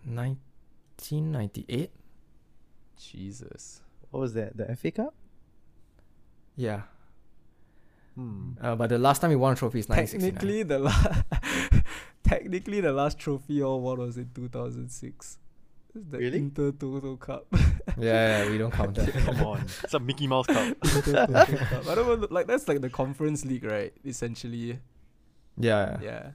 1998. Jesus. What was that? The FA Cup? Yeah. Hmm. Uh, but the last time we won a trophy is 1969. Technically, the la- technically the last trophy or what was it? 2006. It's the Really? Intertoto Cup. yeah, yeah, we don't count that. Come on, it's a Mickey Mouse Cup. I don't know, like that's like the conference league, right? Essentially, yeah, yeah.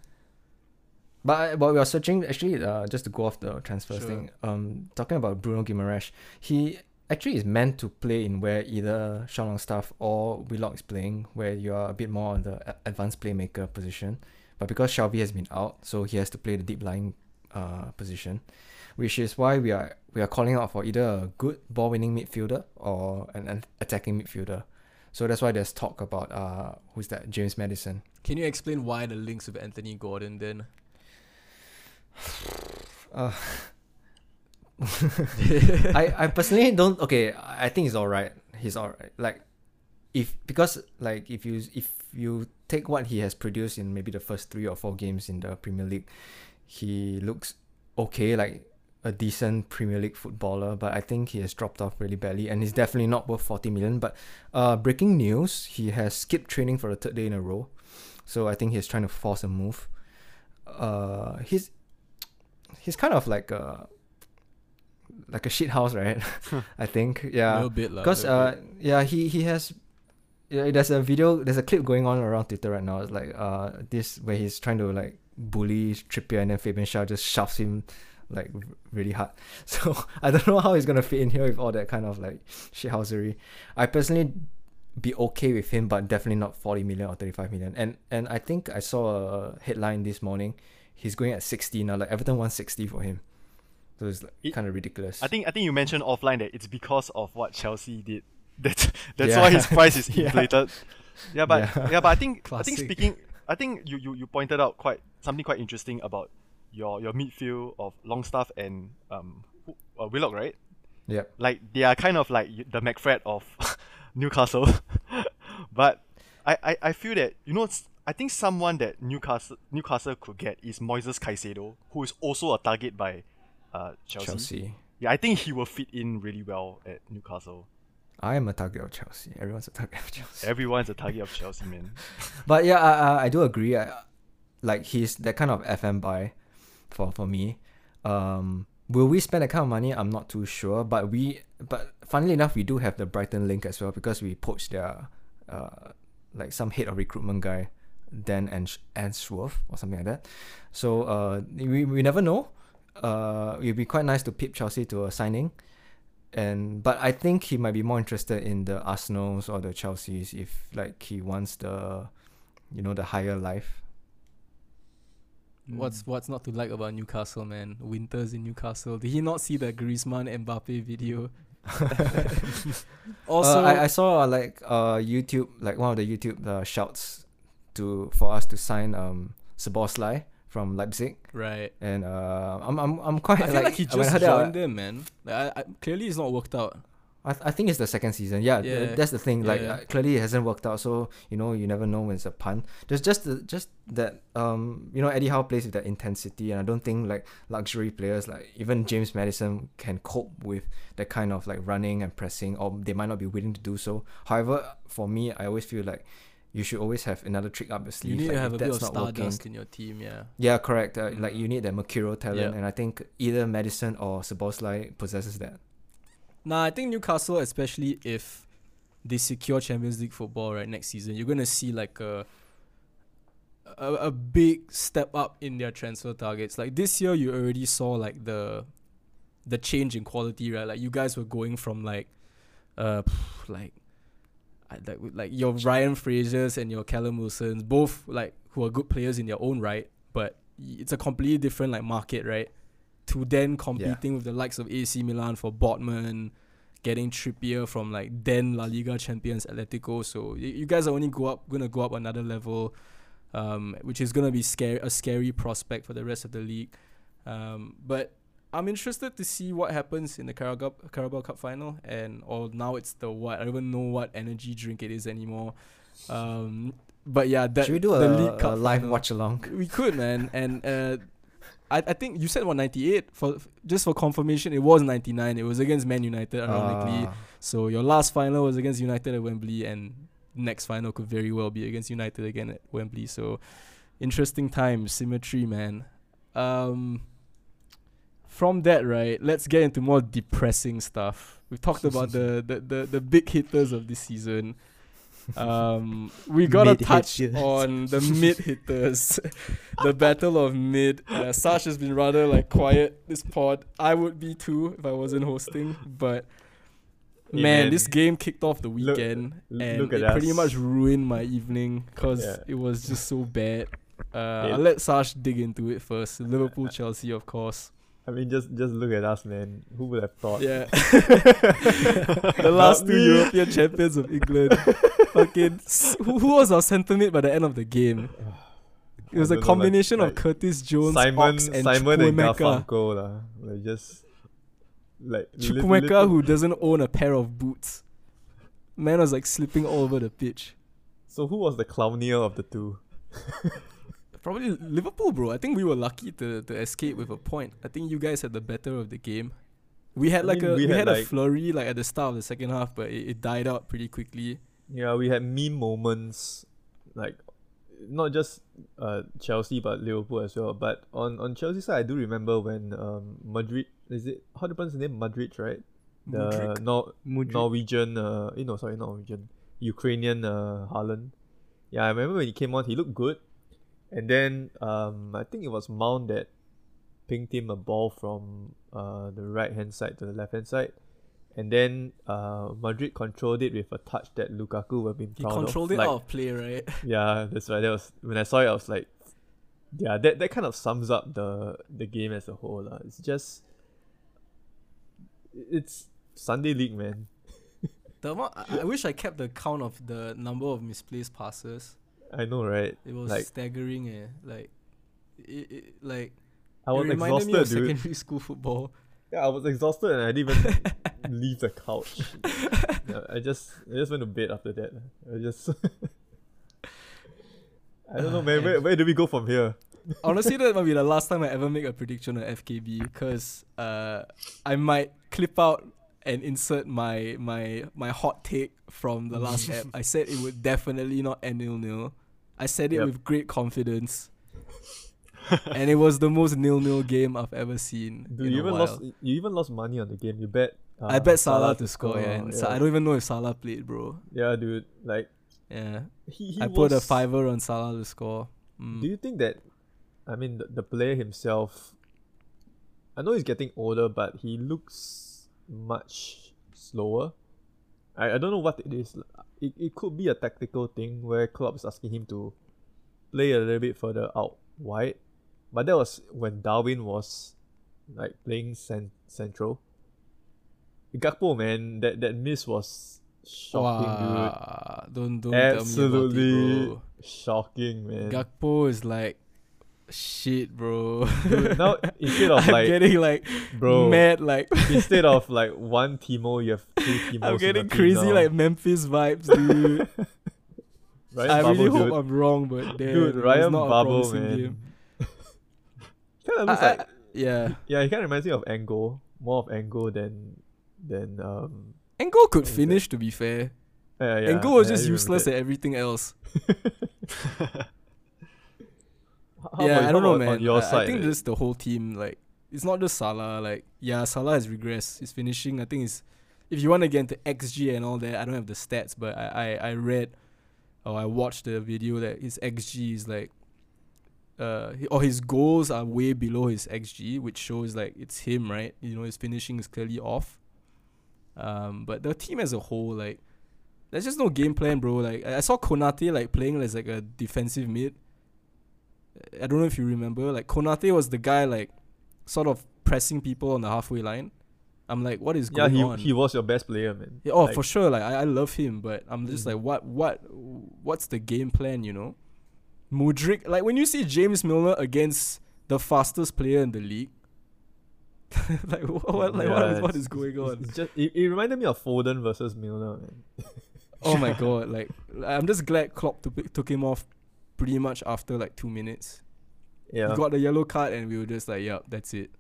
But I- but we are searching actually uh, just to go off the transfer Sure. thing. Um, talking about Bruno Guimaraes, he actually is meant to play in where either Sean Longstaff or Willock is playing, where you are a bit more on the advanced playmaker position. But because Shelvey has been out, so he has to play the deep lying uh, position, which is why we are we are calling out for either a good ball winning midfielder or an, an attacking midfielder. So that's why there's talk about uh who's that James Maddison. Can you explain why the links with Anthony Gordon then? Uh, I I personally don't. Okay, I think he's all right. He's all right. Like, if because like if you if you take what he has produced in maybe the first three or four games in the Premier League, he looks okay. Like a decent Premier League footballer, but I think he has dropped off really badly, and he's definitely not worth forty million. But uh, breaking news: he has skipped training for the third day in a row, so I think he's trying to force a move. Uh, he's he's kind of like a like a shit house, right? I think, a yeah. little bit, lah, Because uh, yeah, he he has. Yeah, there's a video, there's a clip going on around Twitter right now. It's like uh, this where he's trying to like bully Trippier, and then Fabian Schär just shoves him like really hard. So I don't know how he's gonna fit in here with all that kind of like shithousery. I personally be okay with him, but definitely not forty million or thirty five million. And and I think I saw a headline this morning. He's going at sixty now. Like Everton wants sixty for him. So it's like It- kind of ridiculous. I think I think you mentioned offline that it's because of what Chelsea did. That's that's Yeah. why his price is inflated. Yeah, but Yeah. yeah. but I think I think speaking I think you, you, you pointed out quite something quite interesting about your your midfield of Longstaff and um uh, Willock, right? Yep. Like they are kind of like the McFred of Newcastle. but I, I, I feel that you know I think someone that Newcastle Newcastle could get is Moises Caicedo, who is also a target by uh, Chelsea. Chelsea. Yeah, I think he will fit in really well at Newcastle. I am a target of Chelsea. Everyone's a target of Chelsea. Everyone's a target of Chelsea, man. But yeah, I, I, I do agree. I, like he's that kind of FM buy for for me. Um, will we spend that kind of money? I'm not too sure. But we, but funnily enough, we do have the Brighton link as well because we poached their, uh, like some head of recruitment guy, Dan Ans- Answorth or something like that. So uh, we we never know. Uh, it'd be quite nice to pip Chelsea to a signing. And but I think he might be more interested in the Arsenals or the Chelseas if like he wants the you know the higher life. What's what's not to like about Newcastle, man? Winters in Newcastle. Did he not see the Griezmann Mbappe video? also, uh, I, I saw uh, like uh YouTube like one of the YouTube uh, shouts to for us to sign um Szoboszlai from Leipzig right. and uh I'm I'm I'm quite I feel like, he just joined them, man. Like, I, I, clearly, it's not worked out. I, th- I think it's the second season. Yeah, th- Yeah. that's the thing. Like Yeah. uh, clearly it hasn't worked out, so you know you never know when it's a pun. There's just the, just that um you know Eddie Howe plays with that intensity, and I don't think like luxury players like even James Maddison can cope with that kind of like running and pressing, or they might not be willing to do so. However, for me, I always feel like you should always have another trick up your sleeve. You need like, to have a bit of not working- stardust in your team, yeah. Yeah, correct. Uh, like you need that mercurial talent, Yeah. and I think either Maddison or Szoboszlai possesses that. Nah, I think Newcastle, especially if they secure Champions League football right next season, you're gonna see like a a, a big step up in their transfer targets. Like this year, you already saw like the the change in quality, right? Like you guys were going from like uh like like like your Ryan Frasers and your Callum Wilsons, both like who are good players in their own right, but it's a completely different like market, right? To then competing with the likes of AC Milan for Botman, getting Trippier from like then La Liga champions Atletico. So y- you guys are only go up gonna go up another level, um, which is gonna be scary a scary prospect for the rest of the league. Um, but I'm interested to see what happens in the Carabao Cup, Carabao Cup final, and or now it's the what I don't even know what energy drink it is anymore. Um, but yeah, that Should we do the a, a live watch along? we could, man, and uh, I I think you said 198 for just for confirmation. It was 99. It was against Man United, ironically. Ah. So your last final was against United at Wembley, and next final could very well be against United again at Wembley. So interesting times, symmetry, man. Um, from that, right, let's get into more depressing stuff. We've talked about the, the, the, the big hitters of this season. Um, we gotta Mid touch on the mid hitters, the battle of mid. Uh, Sash has been rather like quiet this pod. I would be too if I wasn't hosting, but Yeah, man, man. this game kicked off the weekend l- and look at it pretty much ruined my evening because Yeah. it was just so bad. Uh, Yeah. I'll let Sash dig into it first. Liverpool, Chelsea, of course. I mean, just just look at us, man. Who would have thought? Yeah. the last two. European champions of England. Fucking who, was our centre mid by the end of the game? It was a don't know, like- combination like of Curtis Jones, Simon, Ox, and Simon and Chukwuemeka. Garfunkel. Like just like li- Chukwuemeka, little- who doesn't own a pair of boots. Man was like slipping all over the pitch. So who was the clownier of the two? Probably Liverpool, bro. I think we were lucky to, to escape with a point. I think you guys had the better of the game. We had I like mean, a we we, had, had, a flurry like at the start of the second half, but it, it died out pretty quickly. Yeah, we had meme moments, like not just uh Chelsea but Liverpool as well. But on on Chelsea side, I do remember when um Mudryk is it how do you pronounce the name Mudryk right? The. Nor-. Norwegian uh eh, no sorry Norwegian Ukrainian uh Haaland. Yeah, I remember when he came on, he looked good, and then um I think it was Mount that pinged him a ball from uh the right hand side to the left hand side. And then uh, Mudryk controlled it with a touch that Lukaku would have been He proud controlled of. it Like, out of play, right? yeah, that's right. That was when I saw it. I was like, yeah, that, that kind of sums up the the game as a whole. lah. It's just, it's Sunday league, man. The amount, I, I wish I kept the count of the number of misplaced passes. I know, right? It was Like- staggering, eh? Like, it, it like I was it reminded me of dude. secondary school football. Yeah, I was exhausted and I didn't even leave the couch. I just I just went to bed after that. I just I don't know, man. Where, where do we go from here? Honestly, that might be the last time I ever make a prediction on FKB because uh, I might clip out and insert my my my hot take from the last app. I said it would definitely not end nil nil. I said it Yep. with great confidence, and it was the most nil nil game I've ever seen. Dude, you even while. lost you even lost money on the game. You bet. Uh, I bet Salah, to score, yeah, and Sa- I don't even know if Salah played, bro. Yeah, dude. Like Yeah, he, he I put a was- fiver on Salah to score. Mm. Do you think that? I mean, the, the player himself. I know he's getting older, but he looks much slower. I, I don't know what it is. It, it could be a tactical thing where Klopp is asking him to play a little bit further out wide. But that was when Darwin was like playing cen- central. Gakpo, man, that, that miss was shocking, Wow, Don't don't dude. tell me Absolutely it, shocking, man. Gakpo is like shit, bro. Dude, now instead of I'm like getting like bro mad, like instead of like one Timo, you have two Timos. I'm in getting crazy like Memphis vibes, dude. Ryan I really Babel, hope. I'm wrong, but damn, Dude, Ryan not a promising man. game. kind of looks I- like yeah, yeah, he kind of reminds me of Ango, more of Ango than than um. Engo could finish. To be fair, Yeah, yeah, Engo was yeah, just useless that. at everything else. How yeah, about- I don't know, man. On your I, side, I think man? just the whole team, like, it's not just Salah. Like, yeah, Salah has regressed. His finishing, I think, is. If you want to get into XG and all that, I don't have the stats, but I, I, I read or I watched the video that his XG is like. Uh, or his goals are way below his XG, which shows like it's him, right? You know, his finishing is clearly off. Um, but the team as a whole, like, there's just no game plan, bro. Like, I I saw Konate like playing as like a defensive mid. I don't know if you remember, like Konate was the guy like sort of pressing people on the halfway line. I'm like, what is yeah, going he on? he was your best player, man. Yeah, oh, Like, for sure. Like I, I love him, but I'm just Mhm. like, what, what, what's the game plan? You know, Mudryk. Like when you see James Milner against the fastest player in the league, like what, what like what, yeah, is, what it's- is going on? It's just it, it reminded me of Foden versus Milner, man. oh my god! Like I'm just glad Klopp took took him off pretty much after like two minutes. Yeah, He got the yellow card, and we were just like, yep, that's it.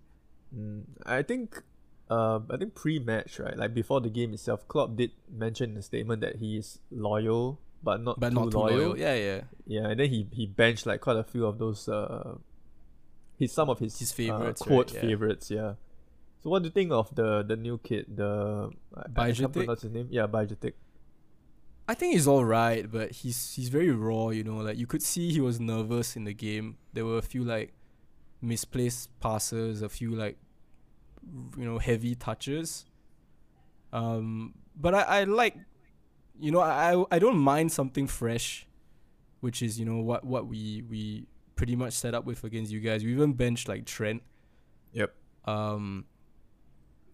Mm, I think, um, I think pre-match, right, like before the game itself, Klopp did mention in the statement that he is loyal, but not But too not too loyal. loyal. Yeah, yeah. Yeah, and then he he benched like quite a few of those. Uh, his some of his His uh, favourites, right? quote Yeah. favorites. Yeah. So what do you think of the the new kid? The can't pronounce his name. Yeah, Bajcetic. I think he's all right, but he's he's very raw. You know, like you could see he was nervous in the game. There were a few like misplaced passes, a few like you know heavy touches. Um, but I I like, you know, I I, I don't mind something fresh, which is you know what what we we pretty much set up with against you guys. We even benched like Trent. Yep. Um,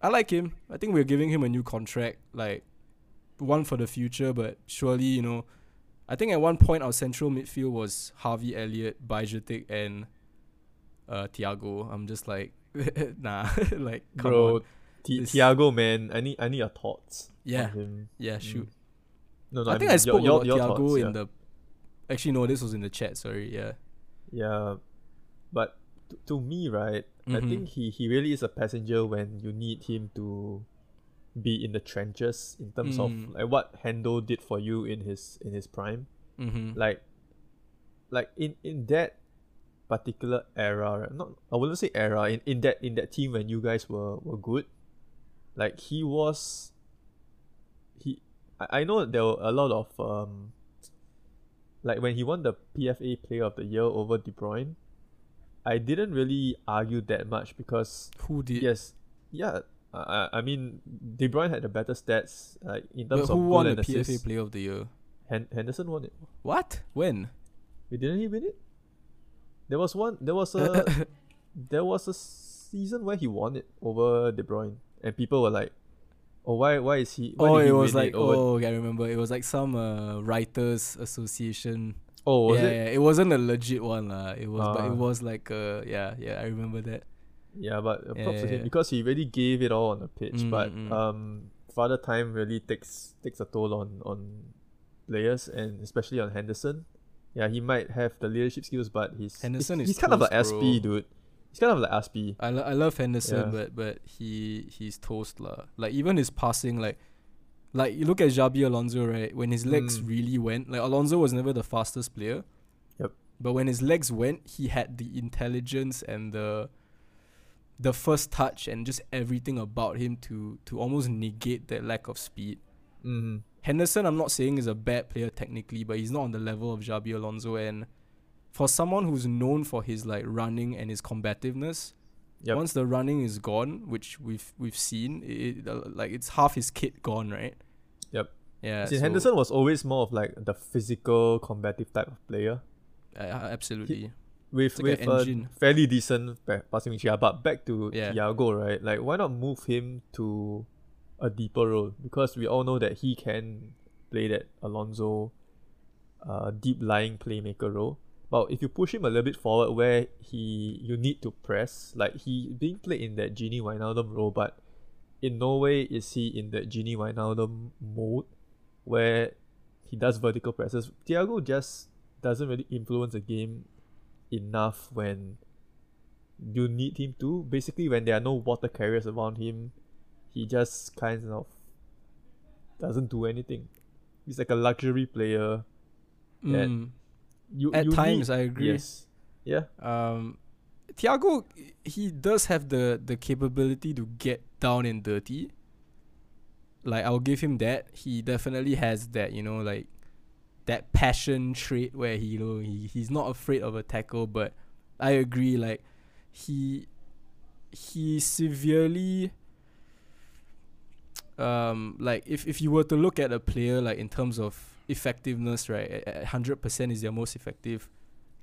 I like him. I think we're giving him a new contract, like one for the future. But surely, you know, I think at one point our central midfield was Harvey Elliott, Bajcetic, and uh Thiago. I'm just like, nah, like come Bro, on. This- Thiago, man, I need I need your thoughts. Yeah, yeah, shoot. No, no, I think mean I spoke your, about your, your Thiago thoughts, in yeah. the. Actually, no, this was in the chat. Sorry, yeah. Yeah, but to, to me, right, I Mhm. think he, he really is a passenger when you need him to be in the trenches in terms Mm. of like what Hendo did for you in his in his prime. Mm-hmm. Like, like in in that particular era, right? not I wouldn't say era in, in that in that team when you guys were were good. Like he was. He, I, I know there were a lot of um. Like when he won the PFA Player of the Year over De Bruyne, I didn't really argue that much because Who did? yes, yeah, I, I mean De Bruyne had the better stats like in But terms who of goal won the PFA assists. Player of the Year? Hen- Henderson won it. What? When? Wait, didn't he win it? There was one. There was a. there was a season where he won it over De Bruyne, and people were like, "Oh, why? Why is he?" Why oh, he it was like over- oh, okay, I remember. It was like some uh, writers association. oh, was yeah, it? yeah, it wasn't a legit one lah. It was, but Ah. it was like uh, yeah, yeah, I remember that. Yeah, but uh, Yeah, props to him yeah. because he really gave it all on the pitch. Mm, but mm. um, Father Time really takes takes a toll on on players and especially on Henderson. Yeah, he might have the leadership skills, but he's Henderson he's, is he's kind of an SP, bro. dude. He's kind of like SP. I, lo- I love Henderson, Yeah. but but he he's toast lah. Like even his passing, like like you look at Xabi Alonso, right? When his legs Mm. really went, like Alonso was never the fastest player. Yep. But when his legs went, he had the intelligence and the the first touch and just everything about him to to almost negate that lack of speed. Mm-hmm. Henderson, I'm not saying is a bad player technically, but he's not on the level of Xabi Alonso. And for someone who's known for his like running and his combativeness, Yep. once the running is gone, which we've we've seen, it, uh, like it's half his kit gone, right? Yep. Yeah. See, so- Henderson was always more of like the physical, combative type of player uh, absolutely. with It's like with an a fairly decent pa- passing reach. Yeah, but back to Yeah. Thiago, right? Like, why not move him to a deeper role? Because we all know that he can play that Alonso, uh, deep lying playmaker role. But if you push him a little bit forward, where he you need to press, like he being played in that Genie Wijnaldum role, but in no way is he in that Genie Wijnaldum mode where he does vertical presses. Thiago just doesn't really influence the game enough when you need him to. Basically, when there are no water carriers around him, he just kind of doesn't do anything. He's like a luxury player. that Mm. You At you times, need- I agree. Yes. Yeah. Um, Thiago, he does have the the capability to get down and dirty. Like I'll give him that. He definitely has that, you know, like that passion trait where he, you know, he he's not afraid of a tackle. But I agree, like he he severely um like if if you were to look at a player like in terms of effectiveness, right, hundred percent is their most effective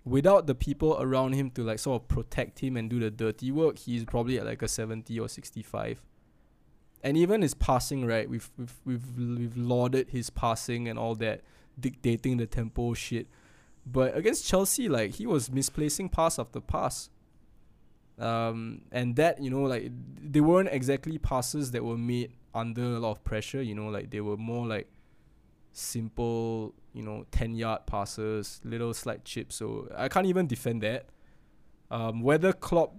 without the people around him to like sort of protect him and do the dirty work, he's probably at like a 70 or 65. And even his passing, right? We've we've we've we've lauded his passing and all that, dictating the tempo shit. But against Chelsea, like he was misplacing pass after pass. Um, and that you know, like they weren't exactly passes that were made under a lot of pressure. You know, like they were more like simple, you know, 10 yard passes, little slight chips. So I can't even defend that. Um, whether Klopp,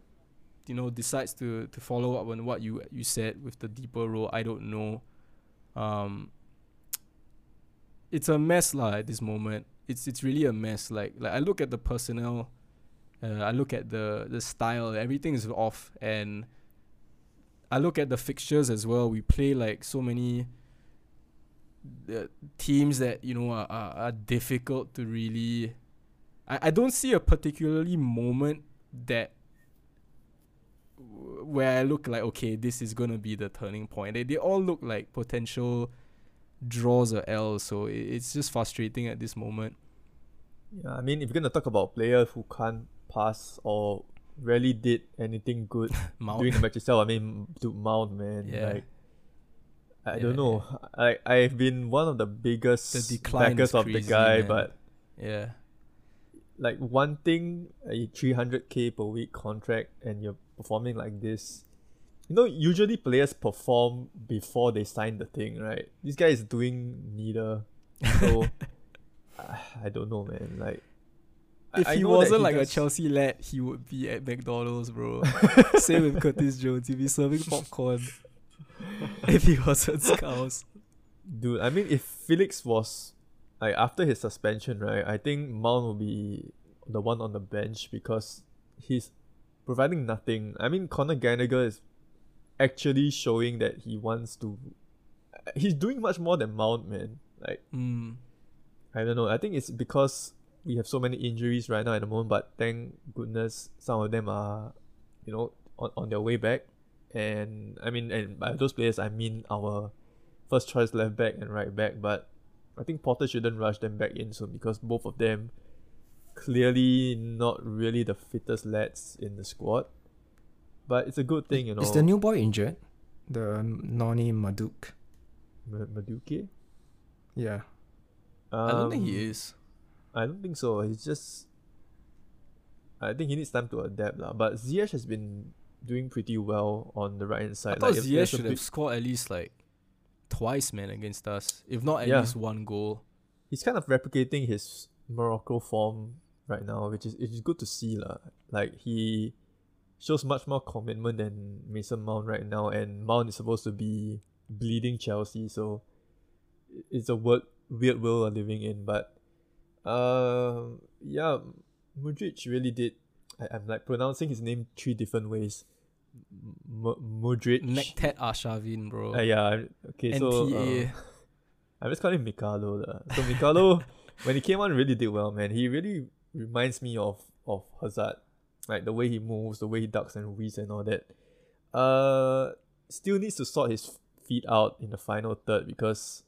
you know, decides to, to follow up on what you you said with the deeper role, I don't know. Um, it's a mess lah at this moment. It's it's really a mess. Like like I look at the personnel, Uh, I look at the the style, everything is off, and I look at the fixtures as well. We play like so many the teams that you know are, are, are difficult to really. I, I don't see a particularly moment that where I look like okay, this is gonna be the turning point. They they all look like potential draws or L's, so it, it's just frustrating at this moment. Yeah, I mean, if you're gonna talk about players who can't pass or rarely did anything good during the match itself, I mean, to Mount, man, Yeah. like I Yeah, don't know. I I've been one of the biggest The backers of the guy, man. but yeah, like one thing, a 300k per week contract, and you're performing like this. You know, usually players perform before they sign the thing, right? This guy is doing neither. So I I don't know, man. Like, if I he wasn't like a Chelsea lad, he would be at McDonald's, bro. Same with Curtis Jones. He'd be serving popcorn. If he wasn't Scouse. Dude, I mean, if Felix was like after his suspension, right? I think Mount will be the one on the bench because he's providing nothing. I mean, Conor Gallagher is actually showing that he wants to. He's doing much more than Mount, man. Like Mm. I don't know. I think it's because we have so many injuries right now at the moment, but thank goodness some of them are, you know, on, on their way back. And I mean, and by those players, I mean our first choice left back and right back. But I think Potter shouldn't rush them back in soon because both of them clearly not really the fittest lads in the squad. But it's a good thing, you know. Is the new boy injured? The Noni Maduk. Ma- Madueke? Yeah. I don't think Um, he is. I don't think so. He's just. I think he needs time to adapt, lah. But Ziyech has been doing pretty well on the right hand side. I thought if Ziyech should big- have scored at least like twice, man, against us. If not at Yeah. least one goal. He's kind of replicating his Morocco form right now, which is which is good to see, lah. Like he shows much more commitment than Mason Mount right now, and Mount is supposed to be bleeding Chelsea, so it's a word, weird world we're living in. But uh, yeah, Mudryk really did. I, I'm like pronouncing his name three different ways. M- Mudryk. Nektet Arshavin, bro. Uh, yeah. Okay. So NTA. uh, I'm just calling him Mikalo. lah. So Mikalo, when he came on, really did well, man. He really reminds me of of Hazard, like the way he moves, the way he ducks and weaves and all that. Uh, still needs to sort his feet out in the final third because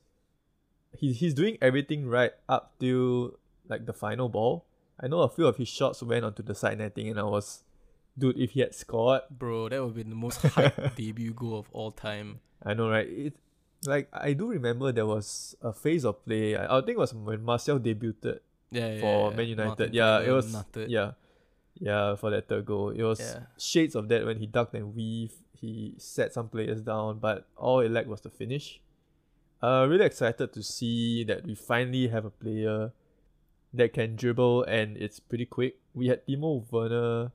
he he's doing everything right up till like the final ball. I know a few of his shots went onto the side netting, and I was, dude, if he had scored, Bro, that would be the most hype debut goal of all time. I know, right? It like I do remember there was a phase of play. I, I think it was when Martial debuted Yeah, yeah. for yeah. Man United. Martin yeah, it was nutted. yeah, yeah for that third goal. It was shades of that when he ducked and weave. He set some players down, but all it lacked was the finish. Uh, really excited to see that we finally have a player that can dribble and it's pretty quick. We had Timo Werner,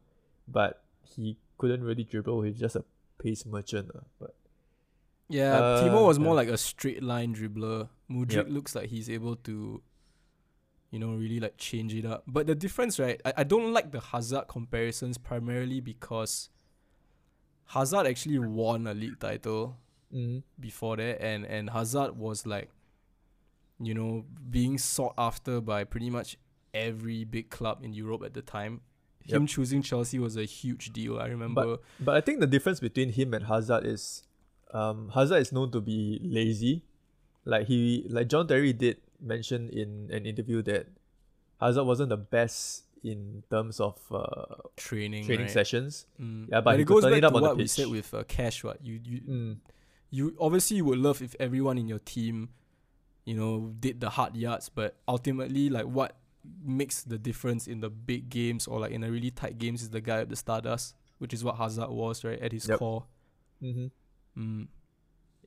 but he couldn't really dribble. He's just a pace merchant. uh, but Yeah, Uh, Timo was more like a straight line dribbler. Mudryk Yep. looks like he's able to, you know, really like change it up. But the difference, right? I, I don't like the Hazard comparisons primarily because Hazard actually won a league title mm, before that, and and Hazard was like, you know, being sought after by pretty much every big club in Europe at the time. Him Yep. choosing Chelsea was a huge deal. I remember. But I think the difference between him and Hazard is, um, Hazard is known to be lazy. Like he, like John Terry did mention in an interview that Hazard wasn't the best in terms of uh, training, training right? sessions. Mm. Yeah, but he it goes back it up to on the what we said pitch. with uh, Cash. What you you Mm, you obviously you would love if everyone in your team, you know, did the hard yards, but ultimately, like what makes the difference in the big games or like in a really tight games is the guy at the stardust, which is what Hazard was, right, at his Yep. core. mm-hmm. Mm.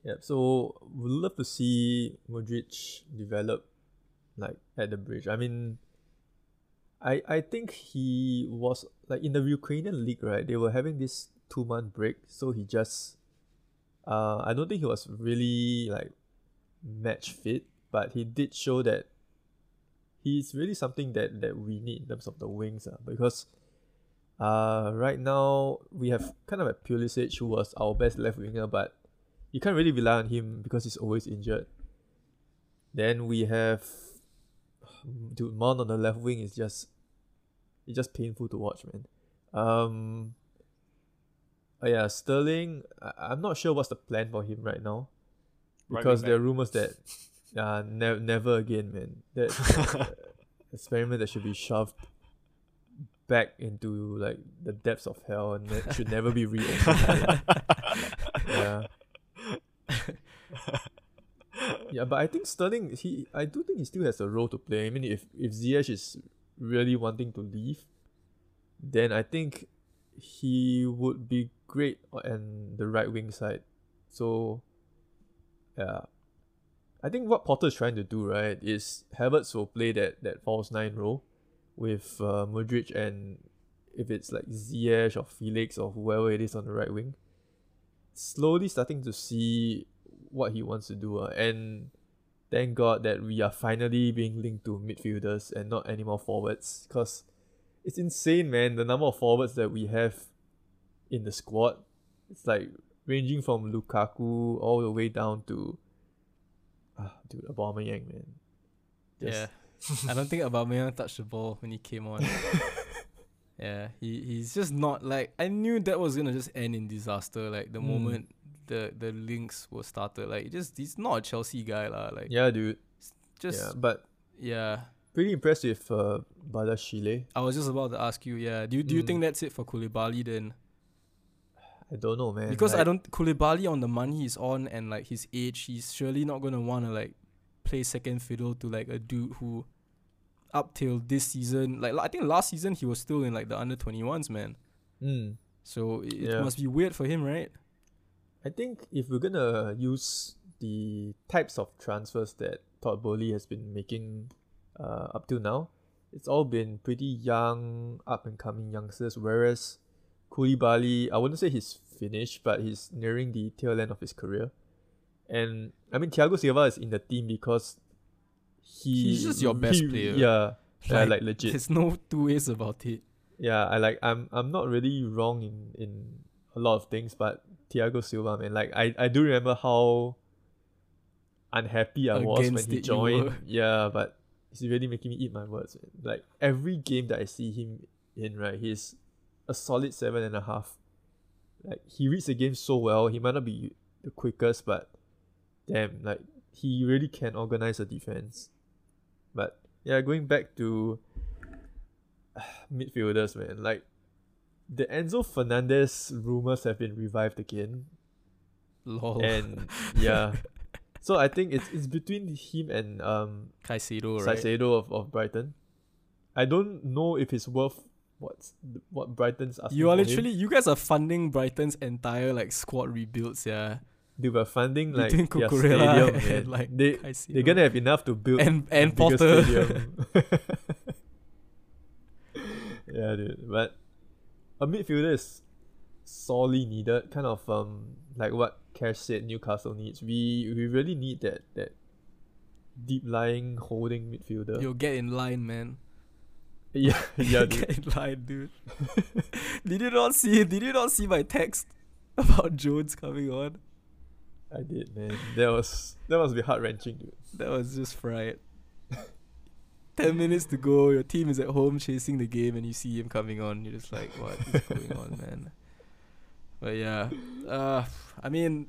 Yep. So we'd love to see Modric develop, like at the bridge. I mean, I I think he was like in the Ukrainian league, right? They were having this two month break, so he just, uh, I don't think he was really like match fit, but he did show that he's really something that that we need in terms of the wings, uh, because Uh, right now we have kind of a Pulisic who was our best left winger, but you can't really rely on him because he's always injured. Then we have, dude, Mount on the left wing is just, it's just painful to watch, man. Um. Oh yeah, Sterling. I, I'm not sure what's the plan for him right now, because there are rumors that, uh, ne- never again, man. That experiment that should be shoved back into like the depths of hell and that should never be reopened. yeah. yeah, but I think Sterling he I do think he still has a role to play. I mean if if Ziyech is really wanting to leave, then I think he would be great on the right wing side. So yeah. I think what Potter is trying to do, right, is Havertz will play that, that false nine role with uh, Modric and if it's like Ziyech or Felix or whoever it is on the right wing. Slowly starting to see what he wants to do. Uh, and thank God that we are finally being linked to midfielders and not any more forwards. Because it's insane, man, the number of forwards that we have in the squad. It's like ranging from Lukaku all the way down to ah, dude, Aubameyang, man. Just- yeah. I don't think Aubameyang touched the ball when he came on. yeah, he, he's just not like I knew that was gonna just end in disaster. Like the Mm. moment the the links were started, like just he's not a Chelsea guy lah. Like Yeah, dude. just yeah, but yeah. pretty impressed with uh, Badiashile. I was just about to ask you. Yeah, do you do you Mm. think that's it for Koulibaly then? I don't know, man. because I don't Koulibaly on the money he's on and like his age, he's surely not gonna wanna like play second fiddle to like a dude who up till this season like I think last season he was still in like the under twenty ones man. Mm. So it, it must be weird for him, right? I think if we're gonna use the types of transfers that Todd Boehly has been making uh, up till now, it's all been pretty young, up and coming youngsters. Whereas Koulibaly, I wouldn't say he's finished, but he's nearing the tail end of his career. And I mean, Thiago Silva is in the team because he He's just your best he- player. Yeah, Like, like legit. There's no two ways about it. Yeah, I like I'm I'm not really wrong in in a lot of things, but Thiago Silva, man, like I I do remember how unhappy I was when he it you were. joined. Yeah, but he's really making me eat my words. Man. Like every game that I see him in, right, he's a solid seven and a half. Like he reads the game so well. He might not be the quickest, but damn, like he really can organize a defense. But yeah, going back to midfielders, man. Like the Enzo Fernandez rumors have been revived again, Lol. and yeah. So I think it's it's between him and um Caicedo, right? Of, of Brighton. I don't know if it's worth what's what Brighton's asking. You are literally you guys are funding Brighton's entire like squad rebuilds, yeah. they were funding like their stadium, and, man. like, they they're gonna have enough to build And and Potter. yeah, dude. But a midfielder is sorely needed. Kind of um like what Cash said Newcastle needs. We we really need that that deep lying holding midfielder. You'll get in line, man. Yeah, yeah, dude. get in line, dude. did you not see did you not see my text about Jones coming on? I did, man. That was that must be heart wrenching, dude. That was just fright. Ten minutes to go, your team is at home chasing the game and you see him coming on, you're just like, What is going on, man? But yeah. Uh I mean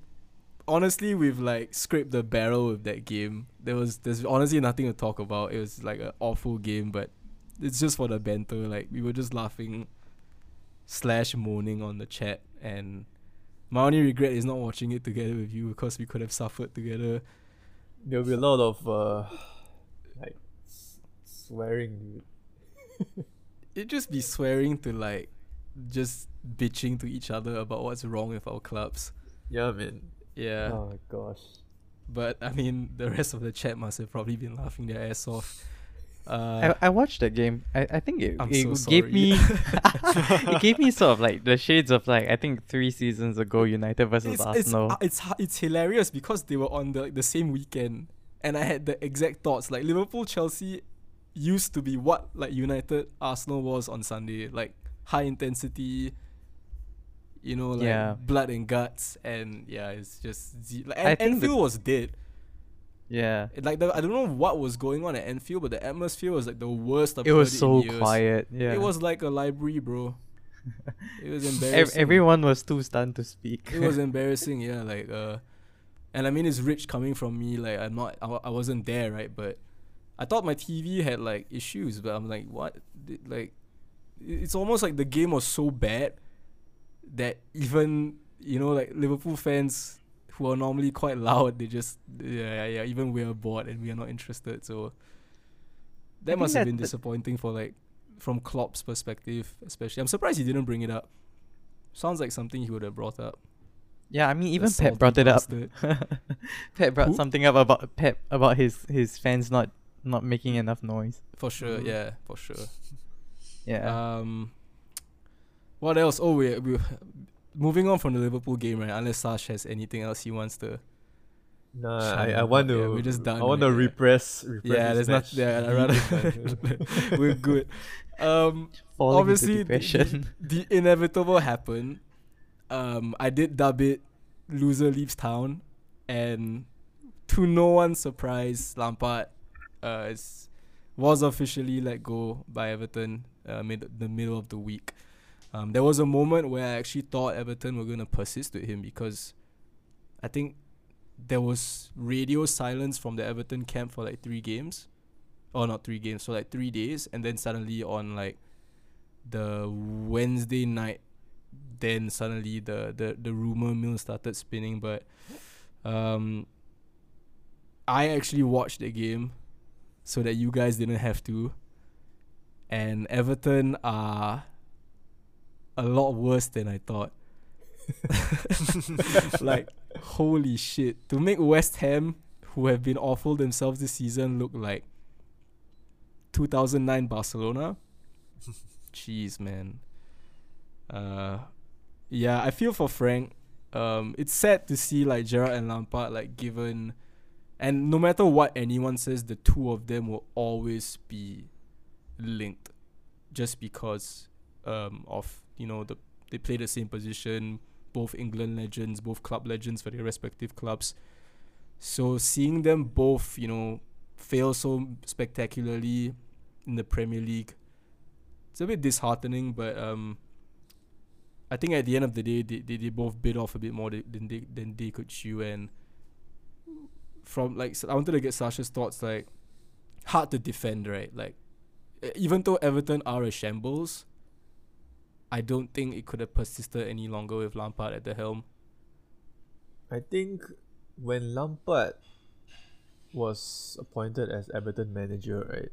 honestly we've like scraped the barrel with that game. There was there's honestly nothing to talk about. It was like an awful game, but it's just for the banter. Like we were just laughing slash moaning on the chat and my only regret is not watching it together with you because we could have suffered together. There'll be a lot of uh like s- swearing, dude. It'd just be swearing to like just bitching to each other about what's wrong with our clubs. Yeah, man. Yeah. Oh my gosh. But I mean the rest of the chat must have probably been laughing their ass off. Uh, I, I watched that game. I, I think it, I'm it so gave me it gave me sort of like the shades of like I think three seasons ago United versus it's, it's, Arsenal. uh, it's it's hilarious because they were on the the same weekend and I had the exact thoughts like Liverpool Chelsea used to be what like United Arsenal was on Sunday like high intensity, you know, like Yeah. blood and guts, and yeah, it's just ze- like I and think the- was dead. Yeah. It, like the, I don't know what was going on at Enfield, but the atmosphere was like the worst. I've It was so quiet. Yeah. It was like a library, bro. It was embarrassing. everyone was too stunned to speak. it was embarrassing, yeah. Like, uh, and I mean, it's rich coming from me. Like, I'm not, I, I wasn't there, right? But I thought my TV had like issues, but I'm like, what? Th- Like, it's almost like the game was so bad that even you know, like Liverpool fans who are normally quite loud, they just yeah, yeah, yeah even we're bored and we are not interested. So that must have been disappointing for like from Klopp's perspective, especially. I'm surprised he didn't bring it up. Sounds like something he would have brought up. yeah, I mean, even Pep brought it up. Pep brought Who? something up about Pep about his his fans not not making enough noise. For sure, Mhm. yeah, for sure. Yeah. Um, what else? Oh, we we moving on from the Liverpool game, right? Unless Sash has anything else he wants to. Nah, I, I want Yeah, to. we're just done, I want to right? Yeah. repress. repress yeah, there's not. Yeah, I rather we're good. Um, Falling obviously, the- the inevitable happened. Um, I did dub it "Loser Leaves Town," and to no one's surprise, Lampard uh, is, was officially let go by Everton uh, mid the middle of the week. Um, there was a moment where I actually thought Everton were gonna persist with him because I think there was radio silence from the Everton camp for like three games, or not three games, so like three days, and then suddenly on like the Wednesday night, then suddenly the the the rumor mill started spinning. But um, I actually watched the game so that you guys didn't have to. And Everton are a lot worse than I thought. like holy shit. To make West Ham who have been awful themselves this season look like 2009 Barcelona? Jeez man. Uh yeah I feel for Frank. Um it's sad to see like Gerrard and Lampard like given and no matter what anyone says the two of them will always be linked just because um of you know the they play the same position both England legends, both club legends for their respective clubs. So seeing them both, you know, fail so spectacularly in the Premier League, it's a bit disheartening. But um, I think at the end of the day, they, they, they both bit off a bit more than they than they could chew. And from like, I wanted to get Sasha's thoughts. Like, hard to defend, right? Like, even though Everton are a shambles, I don't think it could have persisted any longer with Lampard at the helm. I think when Lampard was appointed as Everton manager, right?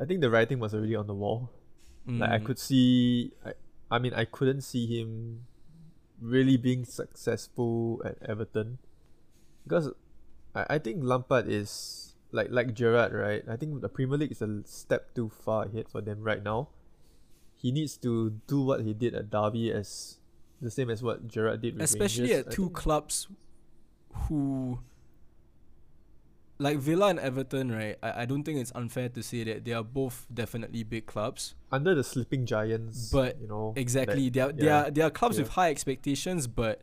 I think the writing was already on the wall. Like I Mm. could see, I, I mean, I couldn't see him really being successful at Everton because I, I think Lampard is like like Gerrard, right? I think the Premier League is a step too far ahead for them right now. He needs to do what he did at Derby as the same as what Gerrard did with especially Rangers. at I two think- clubs who like Villa and Everton, right? I, I don't think it's unfair to say that they are both definitely big clubs. under the sleeping giants, But you know Exactly. They are they yeah, are they are clubs with high expectations, but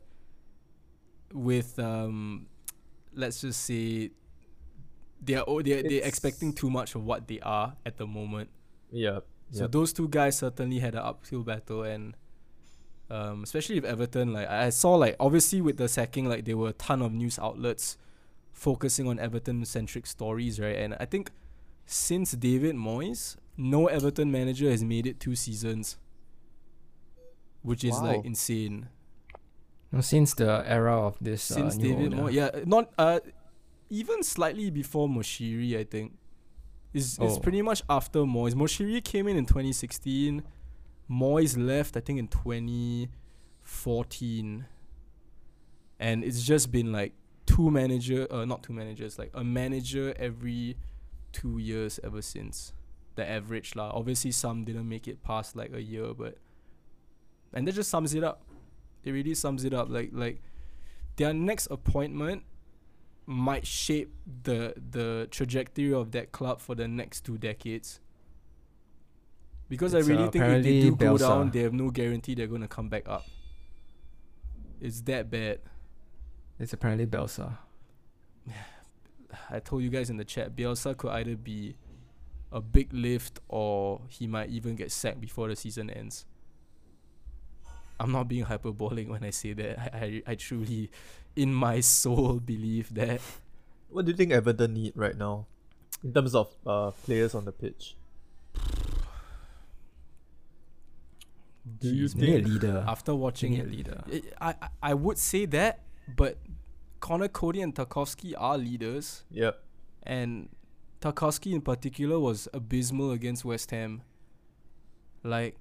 with um let's just say they are oh, they're, they're expecting too much of what they are at the moment. yeah, So yeah. those two guys certainly had an uphill battle and um especially with Everton, like I saw like obviously with the sacking, like there were a ton of news outlets focusing on Everton centric stories, right? And I think since David Moyes, no Everton manager has made it two seasons. Which is like insane. No, Since the era of this, Since uh, David owner. Moyes, yeah, not uh even slightly before Moshiri, I think. It's, it's Oh. pretty much after Moyes. Moshiri came in in 2016. Moyes left, I think, in 2014. And it's just been like two manager, uh, not two managers, like a manager every two years ever since. The average lah. Obviously, some didn't make it past like a year, but and that just sums it up. It really sums it up. Like like their next appointment might shape the the trajectory of that club for the next two decades. Because It's, I really uh, think if they do go down, they have no guarantee they're gonna come back up. It's that bad. It's apparently Bielsa. I told you guys in the chat, Bielsa could either be a big lift or he might even get sacked before the season ends. I'm not being hyperbolic when I say that. I, I, I truly, in my soul, believe that. What do you think Everton need right now, in terms of uh players on the pitch? Do you Jeez, We need a think- leader. After watching need a it, leader. I, I, I would say that, but Conor Coady and Tarkowski are leaders. Yep. and Tarkowski in particular was abysmal against West Ham. Like,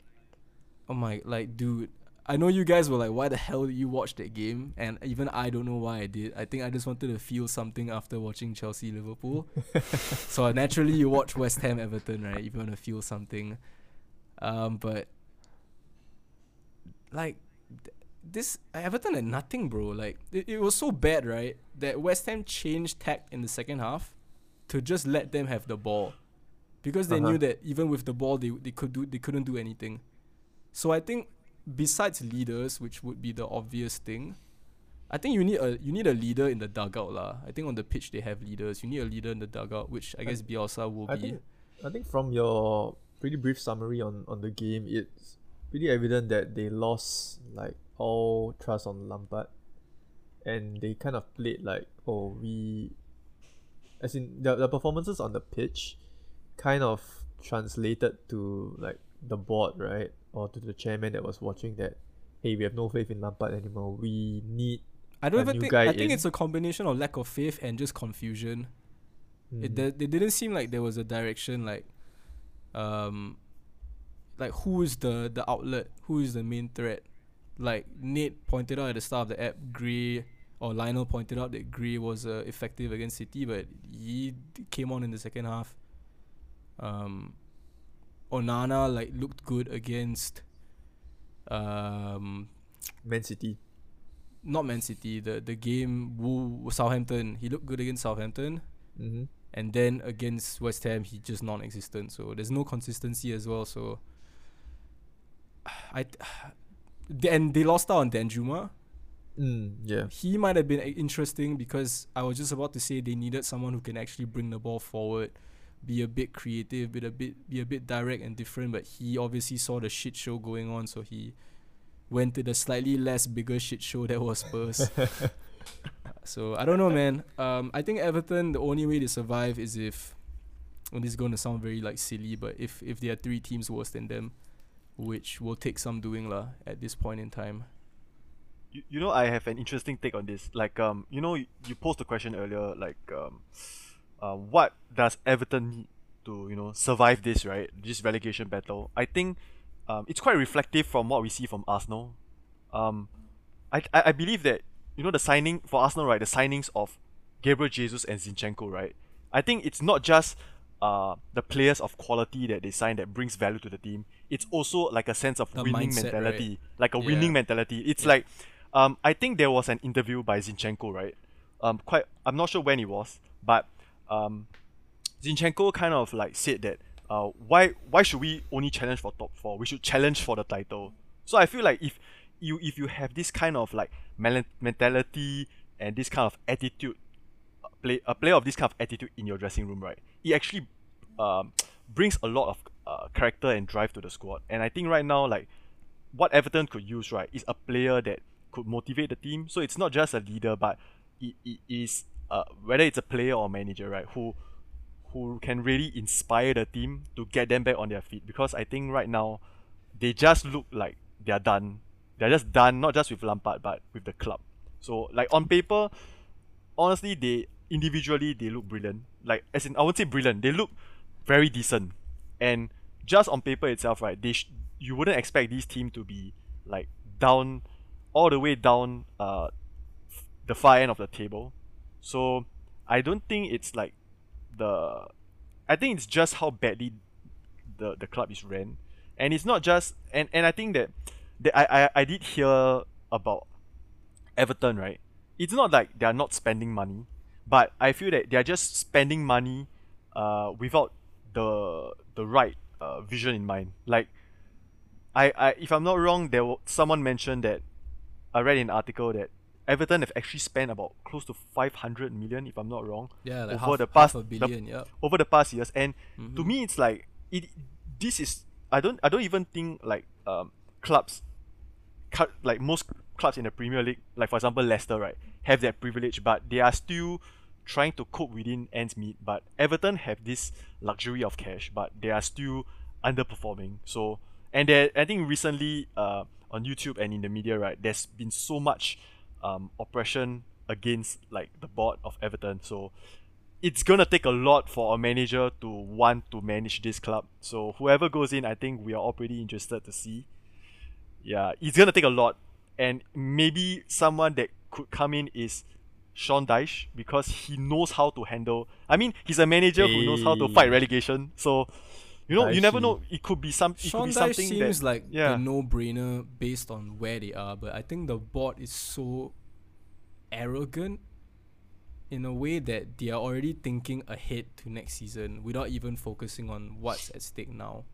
oh my, like, dude, I know you guys were like, why the hell did you watch that game? And even I don't know why I did. I think I just wanted to feel something after watching Chelsea Liverpool. so naturally, you watch West Ham Everton, right? If you want to feel something. Um, but like th- this Everton had nothing, bro. Like it, it was so bad, right? That West Ham changed tact in the second half to just let them have the ball. Because they Uh-huh. knew that even with the ball they, they could do they couldn't do anything. So I think besides leaders, which would be the obvious thing, I think you need a you need a leader in the dugout lah. I think on the pitch they have leaders. You need a leader in the dugout, which I I- guess Bielsa will I be. think I think from your pretty brief summary on, on the game, it's pretty evident that they lost like all trust on Lampard, and they kind of played like oh we, as in the the performances on the pitch, kind of translated to like the board right or to the chairman that was watching that, hey we have no faith in Lampard anymore. We need I don't even think guy I think in. it's a combination of lack of faith and just confusion. It mm, they, they didn't seem like there was a direction like um like who is the the outlet, who is the main threat. Like Nate pointed out at the start of the app, Gray or Lionel pointed out that Gray was uh, effective against City, but he d- came on in the second half. Um, Onana like looked good against um Man City. not Man City the the game Woo Southampton he looked good against Southampton Mm-hmm. and then against West Ham he just non-existent so there's no consistency as well so I and they lost out on Danjuma Mm, yeah. he might have been uh, interesting because I was just about to say they needed someone who can actually bring the ball forward be a bit creative be a bit be a bit direct and different but he obviously saw the shit show going on so he went to the slightly less bigger shit show that was Spurs so I don't know, man. Um, I think Everton. The only way to survive is if, and this is going to sound very like silly, but if if there are three teams worse than them, which will take some doing lah at this point in time. You, you know, I have an interesting take on this. Like, um, you know, you, you posed a question earlier, like, um, uh, what does Everton need to, you know, survive this, right? This relegation battle. I think, um, it's quite reflective from what we see from Arsenal. Um, I, I, I believe that, you know, the signing for Arsenal, right? The signings of Gabriel Jesus and Zinchenko, right? I think it's not just uh, the players of quality that they sign that brings value to the team. It's also like a sense of The winning mindset, right? mentality, like a Yeah. winning mentality. It's like, um, I think there was an interview by Zinchenko, right? Um, quite, I'm not sure when it was, but um, Zinchenko kind of like said that, uh, why why should we only challenge for top four? We should challenge for the title. So I feel like if you if you have this kind of like mentality and this kind of attitude play a player of this kind of attitude in your dressing room, right? It actually um, brings a lot of uh, character and drive to the squad. And I think right now, like what Everton could use, right, is a player that could motivate the team. So it's not just a leader, but it, it is uh, whether it's a player or manager, right, who who can really inspire the team to get them back on their feet. Because I think right now they just look like they're done. They're just done, not just with Lampard, but with the club. So like on paper, honestly, they individually they look brilliant. Like as in, I won't say brilliant. They look very decent, and just on paper itself, right? They sh- you wouldn't expect this team to be like down, all the way down, uh, the far end of the table. So I don't think it's like the, I think it's just how badly the the club is ran, and it's not just and and I think that, that I I I did hear about Everton, right? It's not like they are not spending money, but I feel that they are just spending money uh, without the the right uh, vision in mind. Like, I, I if I'm not wrong, there was someone mentioned that I read an article that Everton have actually spent about close to 500 million, if I'm not wrong, Yeah, like over half, the past- the- billion. yeah. over the past years. And to Mhm. me, it's like it. This is I don't I don't even think like um clubs, cut like most clubs in the Premier League, like for example Leicester, right, have that privilege, but they are still trying to cope within ends meet. But Everton have this luxury of cash, but they are still underperforming. So and I think recently uh on YouTube and in the media, right, there's been so much um oppression against like the board of Everton. So it's gonna take a lot for a manager to want to manage this club. So whoever goes in, I think we are all pretty interested to see. Yeah, it's gonna take a lot, and maybe someone that could come in is Sean Dyche because he knows how to handle. I mean, he's a manager who knows how to fight relegation. So you know, you never know. It could be some. It Sean could be something seems that, like yeah. the no-brainer based on where they are, but I think the board is so arrogant in a way that they are already thinking ahead to next season without even focusing on what's at stake now.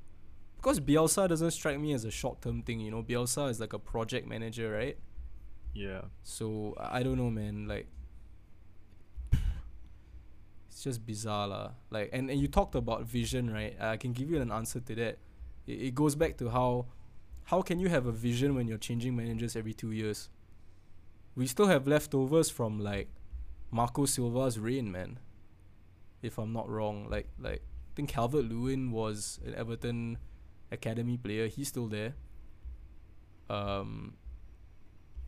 Because Bielsa doesn't strike me as a short-term thing, you know. Bielsa is like a project manager, right? yeah. So I don't know, man. Like, it's just bizarre, lah. Like, and, and you talked about vision, right? I can give you an answer to that. It, it goes back to how, how can you have a vision when you're changing managers every two years? We still have leftovers from like Marco Silva's reign, man. If I'm not wrong, like like I think Calvert Lewin was an Everton academy player. He's still there. Um,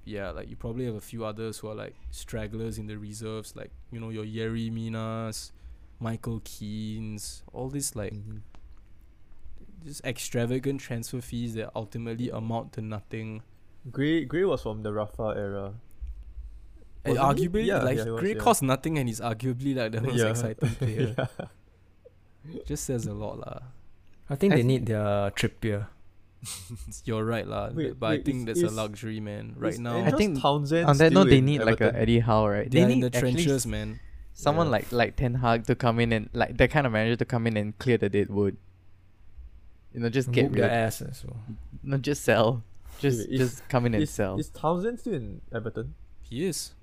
yeah, like you probably have a few others who are like stragglers in the reserves, like you know your Yerry Minas, Michael Keanes, all these like Mhm. just extravagant transfer fees that ultimately amount to nothing. Gray Gray was from the Rafa era. And arguably, Yeah, like yeah, he was, Gray yeah. costs nothing, and he's arguably like the most Yeah. exciting player. yeah. Just says a lot, lah. I think I they thi- need their Trippier. You're right, lah. Wait, but I think is- that's a luxury, man. Right now, I think Townsend On that still note, they need like a Eddie Howe, right? they're They in need the trenches, man. someone Yeah. like like Ten Hag to come in and like that kind of manager to come in and clear the dead wood. You know, just get Whoop rid. their Of, ass as well. no, just sell. Just wait, is- just come in and Is, sell. is Townsend still in Everton? He is.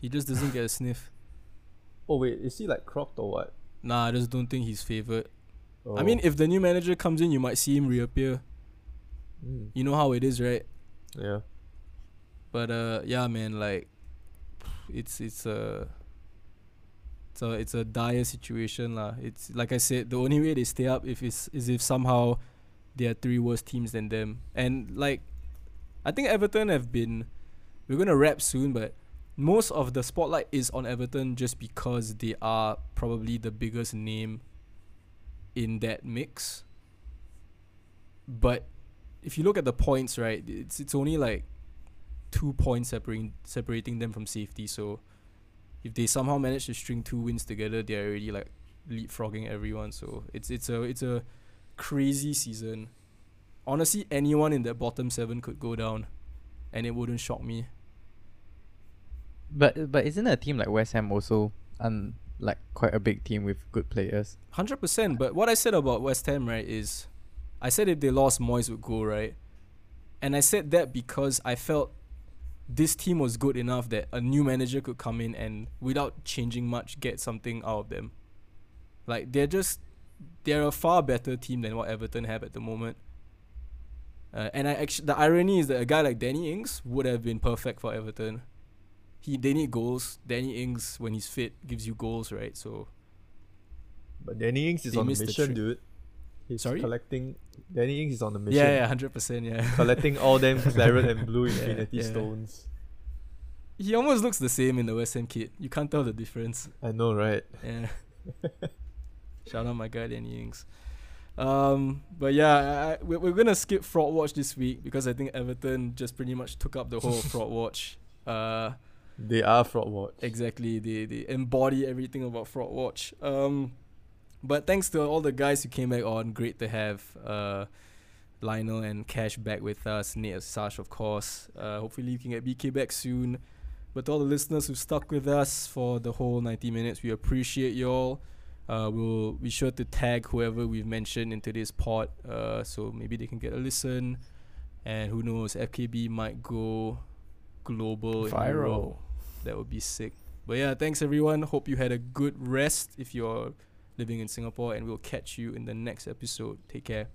He just doesn't get a sniff. Oh wait, is he like cropped or what? Nah, I just don't think he's favored. I Oh. mean, if the new manager comes in, you might see him reappear. Mm, You know how it is, right? yeah. But uh, yeah, man, like, it's it's a it's a it's a dire situation, lah. It's like I said, the only way they stay up if is is if somehow they are three worse teams than them, and like, I think Everton have been. We're gonna wrap soon, but most of the spotlight is on Everton just because they are probably the biggest name in that mix. But if you look at the points, right, it's it's only like two points separating separating them from safety. So if they somehow manage to string two wins together, they're already like leapfrogging everyone. So it's it's a it's a crazy season. Honestly, anyone in that bottom seven could go down, and it wouldn't shock me. But but isn't a team like West Ham also un like quite a big team with good players? Hundred percent. But what I said about West Ham, right, is I said if they lost, Moyes would go, right? And I said that because I felt this team was good enough that a new manager could come in and without changing much get something out of them. Like they're just they're a far better team than what Everton have at the moment. Uh, and I actually the irony is that a guy like Danny Ings would have been perfect for Everton. He they need goals. Danny Ings when he's fit gives you goals, right? So But Danny Ings is on a mission, dude. He's Sorry? collecting. Danny Ings is on the mission. yeah, yeah, hundred percent, yeah. Collecting all them claret and blue Yeah, infinity yeah. stones. He almost looks the same in the West Ham kit. You can't tell the difference. I know, right? Yeah. Shout out my guy Danny Ings. Um, but yeah, I, I, we're, we're gonna skip fraud watch this week because I think Everton just pretty much took up the whole fraud watch. Uh, They are fraud watch. exactly. They they embody everything about fraud watch. Um, but thanks to all the guys who came back on, great to have uh, Lionel and Cash back with us. Nate and Sash, of course. Uh, hopefully you can get BK back soon. But to all the listeners who stuck with us for the whole 90 minutes, we appreciate y'all. Uh, we'll be sure to tag whoever we've mentioned into this pod, uh, so maybe they can get a listen. And who knows, FKB might go global. Viral. That would be sick. But yeah, thanks everyone. Hope you had a good rest if you're living in Singapore, and we'll catch you in the next episode. Take care.